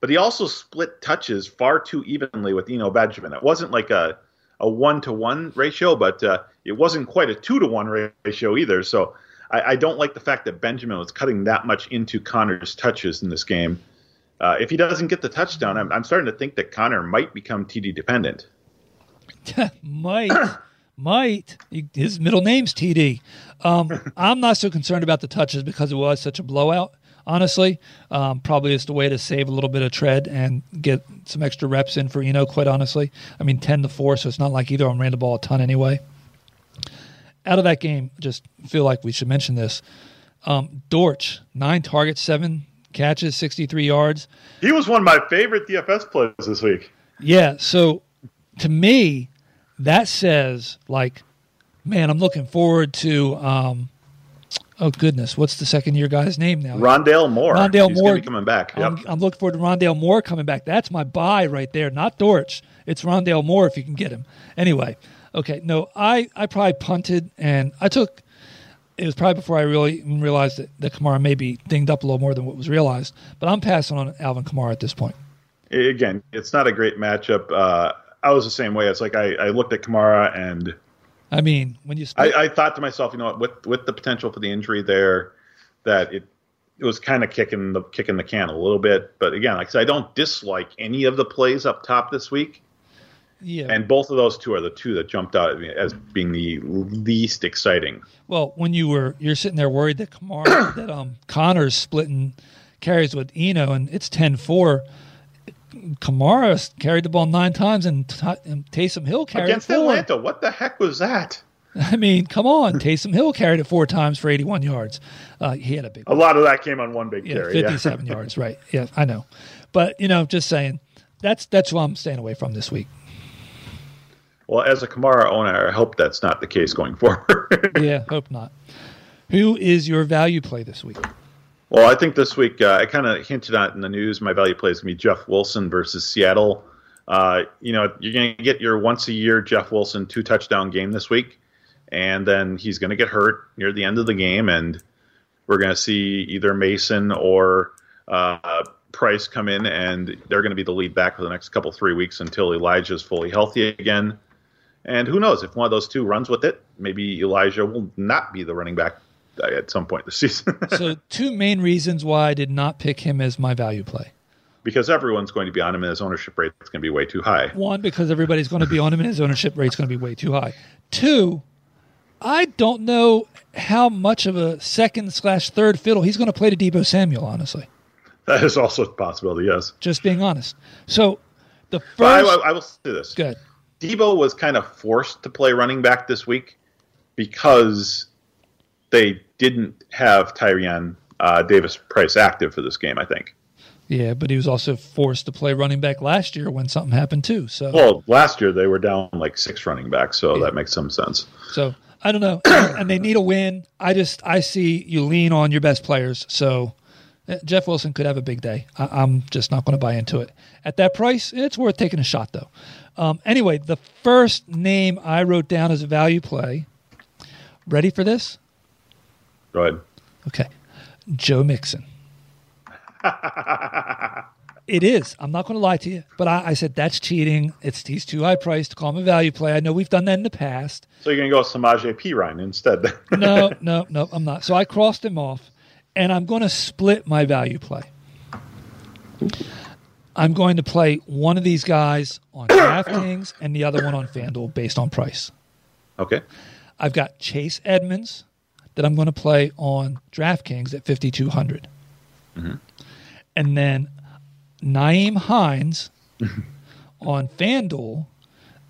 but he also split touches far too evenly with Eno Benjamin. It wasn't like a a one to one ratio, but uh, it wasn't quite a two to one ratio either. So I, I, don't like the fact that Benjamin was cutting that much into Conner's touches in this game. Uh, if he doesn't get the touchdown, I'm, I'm, starting to think that Conner might become TD dependent. might, might. His middle name's TD. Um, I'm not so concerned about the touches because it was such a blowout honestly. Um, probably just a way to save a little bit of tread and get some extra reps in for Eno, quite honestly. I mean, 10 to 4, so it's not like either of them ran the ball a ton anyway. Out of that game, just feel like we should mention this. Um, Dortch, nine targets, seven catches, 63 yards. He was one of my favorite DFS plays this week. Yeah. So to me, that says, like, man, I'm looking forward to um, Oh goodness, what's the second year guy's name now? Rondale Moore. Rondale Moore. He's Moore coming back. Yep. I'm, I'm, looking forward to Rondale Moore coming back. That's my buy right there. Not Dortch. It's Rondale Moore if you can get him. Anyway, okay. No, I I probably punted and I took. It was probably before I really realized that, that Kamara may be dinged up a little more than what was realized. But I'm passing on Alvin Kamara at this point. Again, it's not a great matchup. Uh, I was the same way. It's like I, I looked at Kamara and I mean, when you I, I, thought to myself, you know, with with the potential for the injury there, that it it was kind of kicking the kicking the can a little bit. But again, like I said, I don't dislike any of the plays up top this week. Yeah. And both of those two are the two that jumped out as being the least exciting. Well, when you were you're sitting there worried that Kamara that um Conner's splitting carries with Eno and it's 10-4 Kamara carried the ball nine times, and, and Taysom Hill carried against it four. Atlanta. What the heck was that? I mean, come on. Taysom Hill carried it four times for 81 yards. Uh, he had a big. A lot of that came on one big yeah, carry. 57 yeah. yards, right? Yeah, I know. But you know, just saying, that's that's what I'm staying away from this week. Well, as a Kamara owner, I hope that's not the case going forward. yeah, hope not. Who is your value play this week? Well, I think this week uh, I kind of hinted at in the news. My value play is going to be Jeff Wilson versus Seattle. Uh, you know, you're going to get your once a year Jeff Wilson two touchdown game this week, and then he's going to get hurt near the end of the game, and we're going to see either Mason or uh, Price come in, and they're going to be the lead back for the next couple three weeks until Elijah is fully healthy again. And who knows if one of those two runs with it, maybe Elijah will not be the running back Uh, at some point this season. so, two main reasons why I did not pick him as my value play. because everyone's going to be on him and his ownership rate is going to be way too high. One, because everybody's going to be on him and his ownership rate is going to be way too high. Two, I don't know how much of a second slash third fiddle he's going to play to Deebo Samuel, honestly. That is also a possibility, yes. Just being honest. So the first. But I, I will say this. Good. Deebo was kind of forced to play running back this week because they didn't have Tyrion uh, Davis Price active for this game, I think. Yeah, but he was also forced to play running back last year when something happened too. So Well, last year they were down like six running backs, so that makes some sense. So I don't know, and they need a win. I just I see you lean on your best players. So uh, Jeff Wilson could have a big day. I, I'm just not going to buy into it at that price. It's worth taking a shot though. Um, anyway, the first name I wrote down as a value play. Ready for this? Go ahead. Okay, Joe Mixon. it is. I'm not going to lie to you, but I, I said that's cheating. It's he's too high priced to call him a value play. I know we've done that in the past. So you're going to go with Samaje Perine instead. no, no, no, I'm not. So I crossed him off, and I'm going to split my value play. I'm going to play one of these guys on DraftKings and the other one on FanDuel based on price. okay. I've got Chase Edmonds that I'm going to play on DraftKings at 5,200. And then Nyheim Hines on FanDuel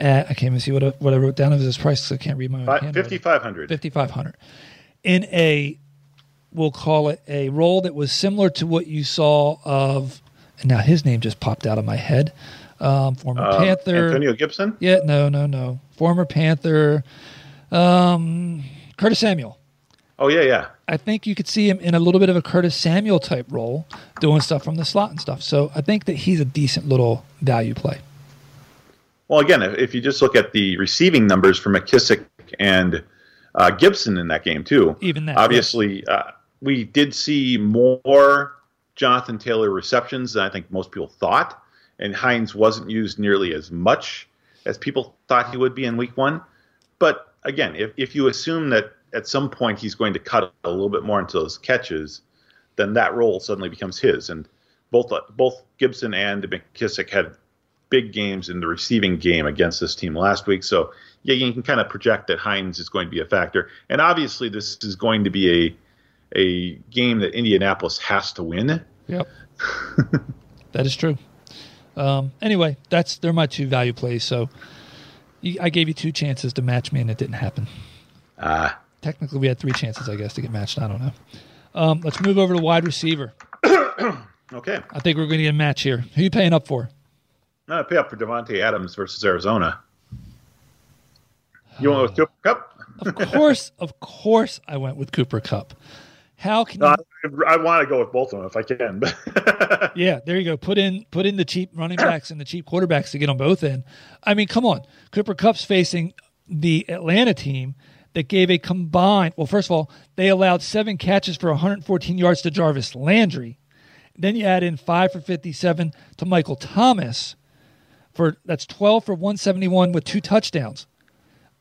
at, I can't even see what I, what I wrote down. As his price 'cause I can't read my own 5,500. 5500 in a we'll call it a role that was similar to what you saw of and now his name just popped out of my head um, former Um, panther. Antonio Gibson? yeah no no no. Former panther. Um, curtis samuel Oh, yeah, yeah. i think you could see him in a little bit of a curtis samuel type role doing stuff from the slot and stuff so i think that he's a decent little value play Well, again, if, you just look at the receiving numbers for McKissic and uh, Gibson in that game, too, Even that, obviously, uh, we did see more Jonathan Taylor receptions than I think most people thought, and Hines wasn't used nearly as much as people thought he would be in week one. But again, if, if you assume that at some point he's going to cut a little bit more into those catches, then that role suddenly becomes his. And both both Gibson and McKissic had big games in the receiving game against this team last week. So yeah, you can kind of project that Hines is going to be a factor. And obviously, this is going to be a a game that Indianapolis has to win. Yep. that is true. Um, anyway, that's they're my two value plays. So I gave you two chances to match me, and it didn't happen. Ah, Technically, we had three chances, I guess, to get matched. I don't know. Um, let's move over to wide receiver. okay. I think we're going to get a match here. Who you paying up for? I'm pay up for Davante Adams versus Arizona. You want with Cooper Kupp? Of course, of course, I went with Cooper Kupp. How can you? Uh, I want to go with both of them if I can. but- Yeah, there you go. Put in put in the cheap running backs and the cheap quarterbacks to get them both in. I mean, come on. Cooper Kupp's facing the Atlanta team that gave a combined well, first of all, they allowed seven catches for 114 yards to Jarvis Landry. Then you add in five for 57 to Michael Thomas for that's 12 for 171 with two touchdowns.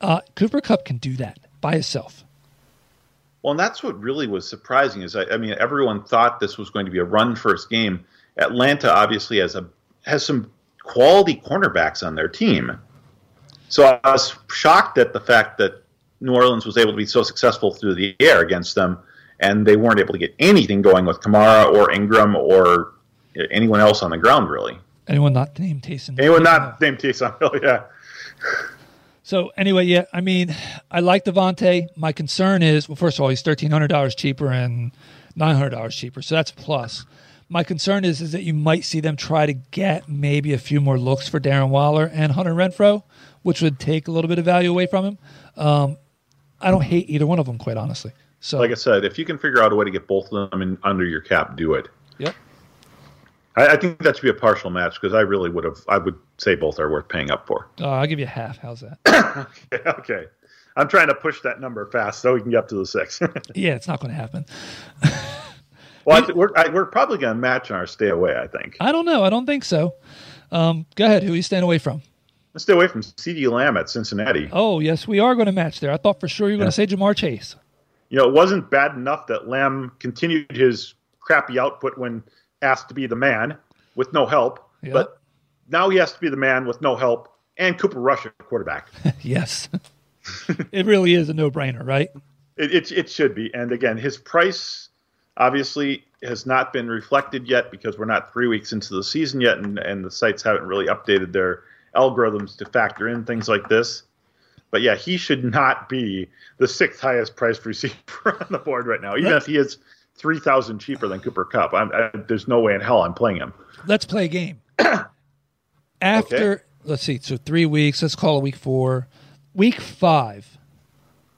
Uh, Cooper Kupp can do that by himself. Well, and that's what really was surprising. Is I, I mean, everyone thought this was going to be a run first game. Atlanta obviously has a has some quality cornerbacks on their team, so I was shocked at the fact that New Orleans was able to be so successful through the air against them, and they weren't able to get anything going with Kamara or Ingram or anyone else on the ground really. Anyone not named Taysom? Anyone not named Taysom Hill, yeah. So anyway, yeah, I mean, I like Davante. My concern is, well, first of all, he's thirteen hundred dollars cheaper and nine hundred dollars cheaper, so that's a plus. My concern is is that you might see them try to get maybe a few more looks for Darren Waller and Hunter Renfrow, which would take a little bit of value away from him. Um, I don't hate either one of them, quite honestly. So, Like I said, if you can figure out a way to get both of them in, under your cap, do it. yep. I, I think that should be a partial match because I really would have. I would say both are worth paying up for. Uh, I'll give you half. How's that? okay, I'm trying to push that number fast so we can get up to the six. yeah, it's not going to happen. well, I th- we're I, we're probably going to match on our stay away. I think. I don't know. I don't think so. Um, go ahead. Who are you staying away from? Let's stay away from CeeDee Lamb at Cincinnati. Oh, yes, we are going to match there. I thought for sure you were going to say Ja'Marr Chase. You know, it wasn't bad enough that Lamb continued his crappy output when asked to be the man. with no help, Yep. but now he has to be the man with no help and Cooper Rush at quarterback. yes. it really is a no-brainer, right? It, it, it should be. And again, his price obviously has not been reflected yet because we're not three weeks into the season yet, and, and the sites haven't really updated their algorithms to factor in things like this. But yeah, he should not be the sixth highest priced receiver on the board right now, even Let's- if he is three thousand cheaper than Cooper Kupp. I'm, I, there's no way in hell I'm playing him. Let's play a game. After let's see, so three weeks. Let's call it week four. Week five.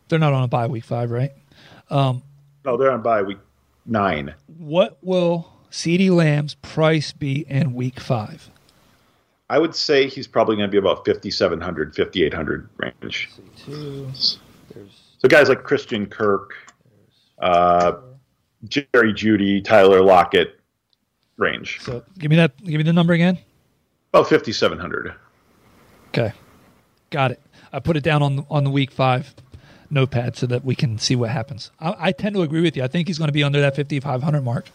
They're not on a bye week five, right? Um, no, they're on by week nine. What will CeeDee Lamb's price be in week five? I would say he's probably going to be about 5,700, 5,800 range. So guys like Christian Kirk, uh, Jerry Jeudy, Tyler Lockett range. So give me that. Give me the number again. About 5,700. Okay, got it. I put it down on on the week five notepad so that we can see what happens. I, I tend to agree with you. I think he's going to be under that fifty five hundred mark.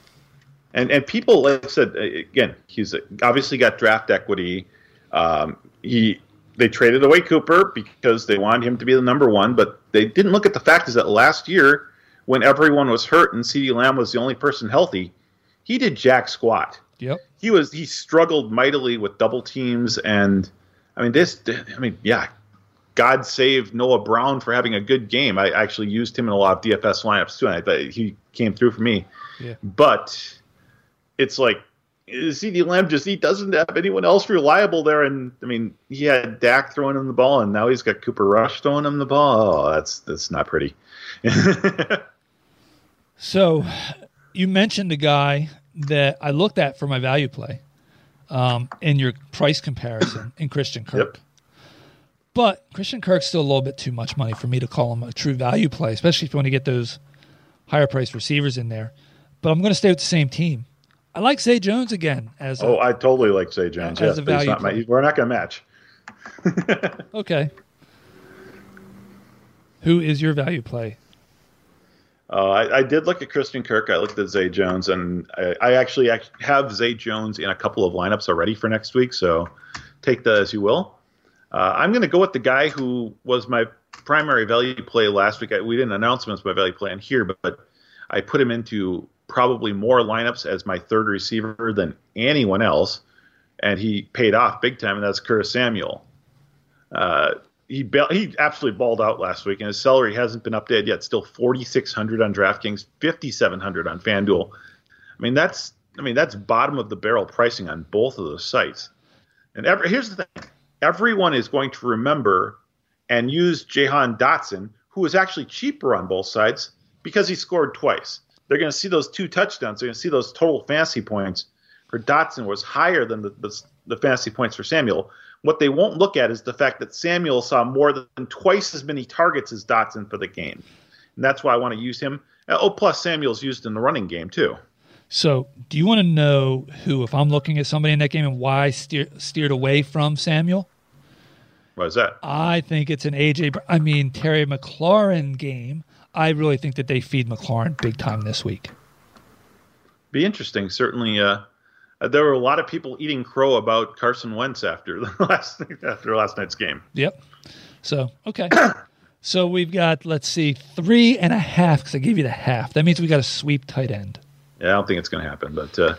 And and people, like I said, again, he's obviously got draft equity. Um, he they traded away Cooper because they wanted him to be the number one, but they didn't look at the fact is that last year, when everyone was hurt and CeeDee Lamb was the only person healthy, he did jack squat. Yep. he was he struggled mightily with double teams and I mean this I mean yeah God save Noah Brown for having a good game. I actually used him in a lot of DFS lineups too, and I he came through for me. Yeah. But it's like CeeDee Lamb just he doesn't have anyone else reliable there, and I mean he had Dak throwing him the ball, and now he's got Cooper Rush throwing him the ball. Oh, that's that's not pretty. So you mentioned a guy that I looked at for my value play um, in your price comparison in Christian Kirk. Yep. But Christian Kirk's still a little bit too much money for me to call him a true value play, especially if you want to get those higher priced receivers in there. But I'm going to stay with the same team. I like Zay Jones again as a, oh, I totally like Zay Jones. As a he's value not my, we're not going to match. okay. Who is your value play? Uh, I, I did look at Christian Kirk. I looked at Zay Jones, and I, I actually have Zay Jones in a couple of lineups already for next week. So take that as you will. Uh, I'm going to go with the guy who was my primary value play last week. I, we didn't announce him as my value play on here, but, but I put him into probably more lineups as my third receiver than anyone else, and he paid off big time. And that's Curtis Samuel. Uh, he ba- he absolutely balled out last week, and his salary hasn't been updated yet. Still forty six hundred on DraftKings, fifty seven hundred on FanDuel. I mean that's I mean that's bottom of the barrel pricing on both of those sites. And every, here's the thing: everyone is going to remember and use Jahan Dotson, who was actually cheaper on both sides because he scored twice. They're going to see those two touchdowns. They're going to see those total fantasy points for Dotson was higher than the, the, the fantasy points for Samuel. What they won't look at is the fact that Samuel saw more than twice as many targets as Dotson for the game. And that's why I want to use him. Uh, Oh, plus Samuel's used in the running game too. So, do you want to know who, if I'm looking at somebody in that game, and why steer, steered away from Samuel? What is that? I think it's an AJ. I mean Terry McLaurin game. I really think that they feed McLaurin big time this week. Be interesting. Certainly, uh, uh, there were a lot of people eating crow about Carson Wentz after the last after last night's game. Yep. So okay. so we've got let's see three and a half because I gave you the half. That means we got a sweep tight end. Yeah, I don't think it's going to happen, but uh,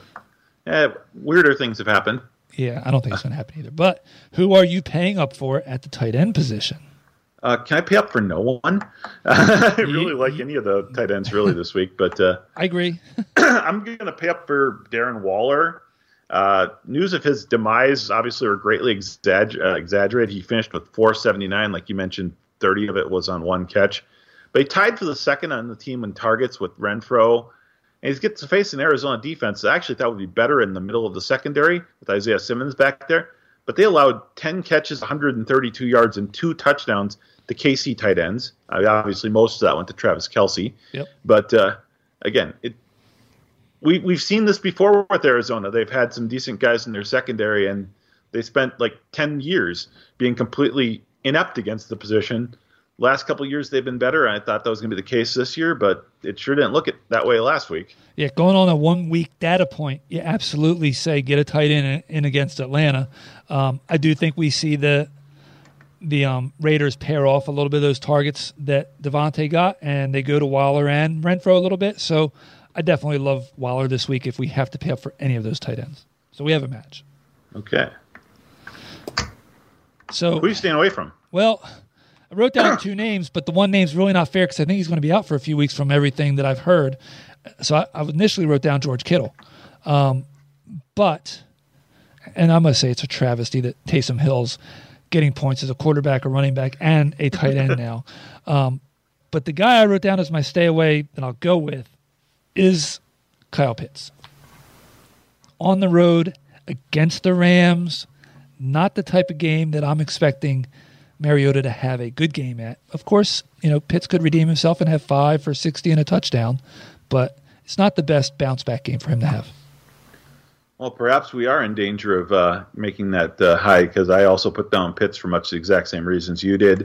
eh, weirder things have happened. Yeah, I don't think it's going to happen either. But who are you paying up for at the tight end position? Uh, can I pay up for no one? I really like any of the tight ends really this week, but uh, I agree. I'm going to pay up for Darren Waller. Uh, news of his demise obviously were greatly exagger- uh, exaggerated. He finished with 479, like you mentioned, 30 of it was on one catch. But he tied for the second on the team in targets with Renfrow. And he gets to face an Arizona defense that I actually thought would be better in the middle of the secondary with Isaiah Simmons back there. But they allowed 10 catches, 132 yards, and two touchdowns to KC tight ends. Mean, obviously, most of that went to Travis Kelce. Yep. But uh, again, it we we've seen this before with Arizona. They've had some decent guys in their secondary, and they spent like ten years being completely inept against the position. Last couple years they've been better. I thought that was going to be the case this year, but it sure didn't look it that way last week. Yeah, going on a one week data point, you absolutely say get a tight end in, in against Atlanta. Um, I do think we see the the um, Raiders pair off a little bit of those targets that Davante got, and they go to Waller and Renfrow a little bit. So I definitely love Waller this week if we have to pay up for any of those tight ends. So we have a match. Okay. So who are you staying away from? Well, I wrote down two names, but the one name's really not fair because I think he's going to be out for a few weeks from everything that I've heard. So I, I initially wrote down George Kittle, um, but and I'm going to say it's a travesty that Taysom Hill's getting points as a quarterback, a running back, and a tight end now. Um, but the guy I wrote down as my stay away that I'll go with is Kyle Pitts. On the road against the Rams, not the type of game that I'm expecting Mariota to have a good game at. Of course, you know, Pitts could redeem himself and have five for 60 and a touchdown, but it's not the best bounce back game for him to have. Well, perhaps we are in danger of uh, making that uh, high because I also put down Pitts for much the exact same reasons you did.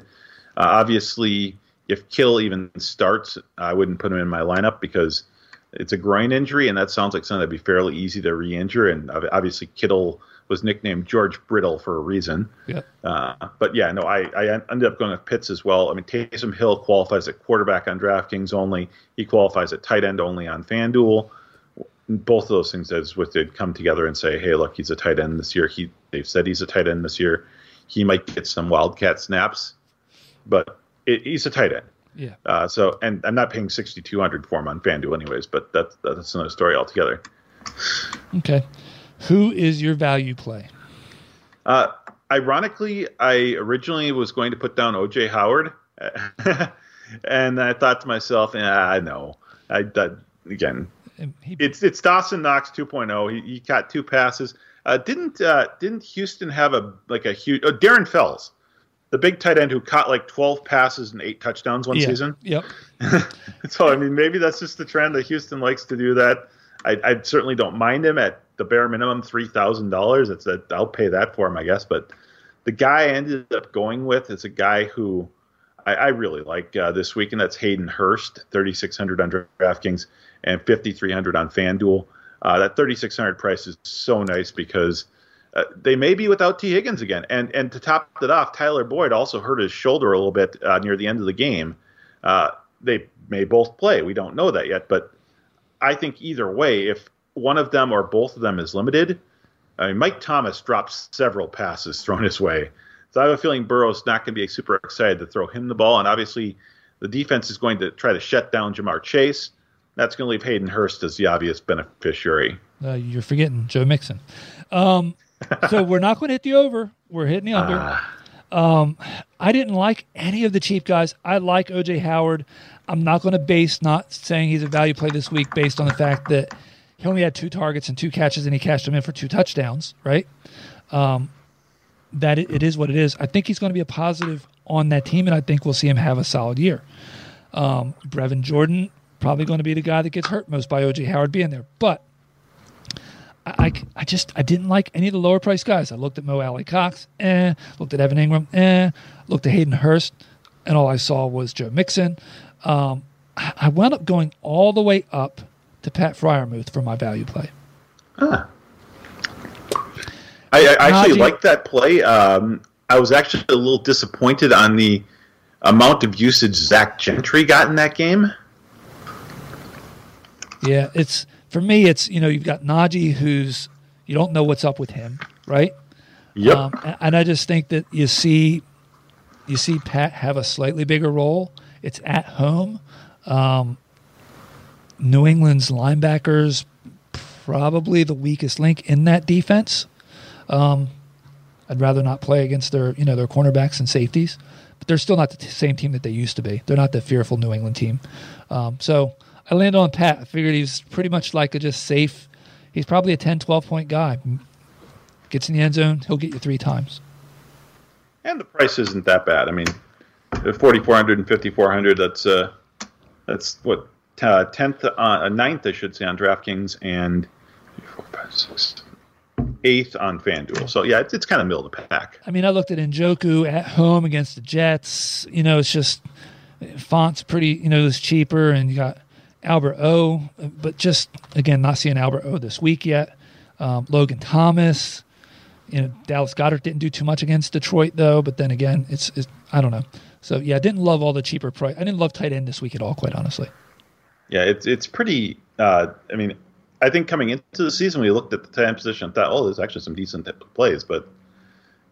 Uh, obviously, if Kill even starts, I wouldn't put him in my lineup because it's a groin injury, and that sounds like something that'd be fairly easy to re-injure. And obviously, Kittle was nicknamed George Brittle for a reason. Yeah. Uh, but yeah, no, I, I ended up going with Pitts as well. I mean, Taysom Hill qualifies at quarterback on DraftKings only. He qualifies at tight end only on FanDuel. Both of those things as with it come together and say, hey, look, he's a tight end this year. He they've said he's a tight end this year. He might get some wildcat snaps, but it, he's a tight end. Yeah. Uh, so, and I'm not paying 6,200 for him on FanDuel anyways, but that's that's another story altogether. Okay. Who is your value play? Uh, ironically, I originally was going to put down OJ Howard, and I thought to myself, yeah, I know. I that, again, he, it's it's Dawson Knox 2.0. He, he caught two passes. Uh, didn't uh, didn't Houston have a like a huge oh, Darren Fells, the big tight end who caught like 12 passes and eight touchdowns one yeah. season? Yep. so I mean, maybe that's just the trend that Houston likes to do that. I, I certainly don't mind him at the bare minimum three thousand dollars. It's that I'll pay that for him, I guess. But the guy I ended up going with is a guy who I, I really like uh, this week, and that's Hayden Hurst, thirty six hundred on DraftKings and fifty three hundred on FanDuel. Uh, that thirty six hundred price is so nice because. Uh, they may be without Tee Higgins again, and and to top it off, Tyler Boyd also hurt his shoulder a little bit uh, near the end of the game. Uh, they may both play. We don't know that yet, but I think either way, if one of them or both of them is limited, I mean, Mike Thomas drops several passes thrown his way. So I have a feeling Burrow's not going to be super excited to throw him the ball. And obviously, the defense is going to try to shut down Ja'Marr Chase. That's going to leave Hayden Hurst as the obvious beneficiary. Uh, you're forgetting Joe Mixon. Um, so we're not going to hit the over. We're hitting the under. Uh, um, I didn't like any of the cheap guys. I like OJ Howard. I'm not going to base not saying he's a value play this week based on the fact that he only had two targets and two catches and he cashed them in for two touchdowns, right? Um, that it, it is what it is. I think he's going to be a positive on that team, and I think we'll see him have a solid year. Um, Brevin Jordan probably going to be the guy that gets hurt most by OJ Howard being there, but I, I just I didn't like any of the lower price guys. I looked at Mo Alie-Cox, eh. Looked at Evan Engram, eh. Looked at Hayden Hurst, and all I saw was Joe Mixon. Um, I, I wound up going all the way up to Pat Freiermuth for my value play. Huh. I, I actually like that play. Um, I was actually a little disappointed on the amount of usage Zach Gentry got in that game. Yeah, it's for me. It's you know you've got Najee, who's you don't know what's up with him, right? Yep. Um, and I just think that you see you see Pat have a slightly bigger role. It's at home. Um, New England's linebackers probably the weakest link in that defense. Um, I'd rather not play against their you know their cornerbacks and safeties, but they're still not the t- same team that they used to be. They're not the fearful New England team. Um, so I landed on Pat. I figured he's pretty much like a just safe. He's probably a 10, 12 point guy. Gets in the end zone, he'll get you three times. And the price isn't that bad. I mean, 4400 and 5400 that's uh that's what tenth, uh, ninth, I should say, on DraftKings, and eighth on FanDuel. So yeah, it's, it's kind of middle of the pack. I mean, I looked at Njoku at home against the Jets. You know, it's just font's pretty. You know, it's cheaper, and you got Albert O. But just again, not seeing Albert O this week yet. Um, Logan Thomas. You know, Dallas Goedert didn't do too much against Detroit though. But then again, it's, it's I don't know. So yeah, I didn't love all the cheaper price. I didn't love tight end this week at all, quite honestly. Yeah, it's it's pretty. Uh, I mean, I think coming into the season, we looked at the tight end position and thought, oh, there's actually some decent plays, but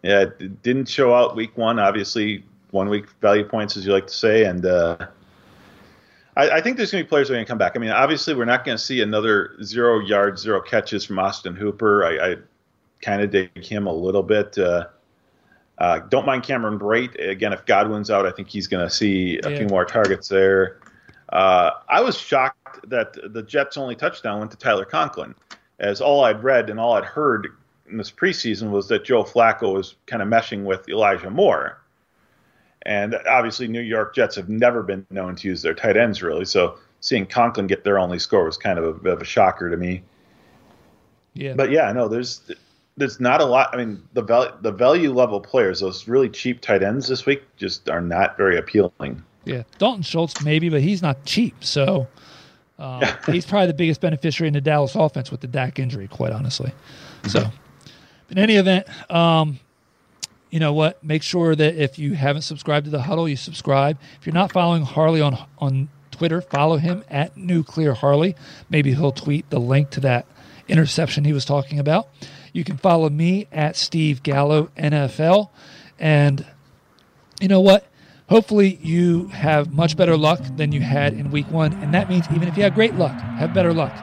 yeah, it didn't show out week one. Obviously, one week value points, as you like to say, and uh, I, think there's going to be players that are going to come back. I mean, obviously, we're not going to see another zero yards, zero catches from Austin Hooper. I, I kind of dig him a little bit. Uh, uh, don't mind Cameron Brate. Again, if Godwin's out, I think he's going to see a yeah. few more targets there. Uh, I was shocked that the Jets' only touchdown went to Tyler Conklin, as all I'd read and all I'd heard in this preseason was that Joe Flacco was kind of meshing with Elijah Moore. And obviously, New York Jets have never been known to use their tight ends really. So seeing Conklin get their only score was kind of a bit of a shocker to me. Yeah. But yeah, no, there's there's not a lot. I mean, the value the value level players, those really cheap tight ends this week, just are not very appealing. Yeah, Dalton Schultz maybe, but he's not cheap. So uh, he's probably the biggest beneficiary in the Dallas offense with the Dak injury, quite honestly. So, in any event, um, you know what? Make sure that if you haven't subscribed to the Huddle, you subscribe. If you're not following Harley on on Twitter, follow him at Nuclear Harley. Maybe he'll tweet the link to that interception he was talking about. You can follow me at Steve Gallo NFL, and you know what? Hopefully, you have much better luck than you had in week one. And that means even if you have great luck, have better luck.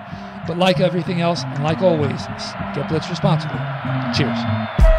But like everything else, and like always, get blitz responsibly. Cheers.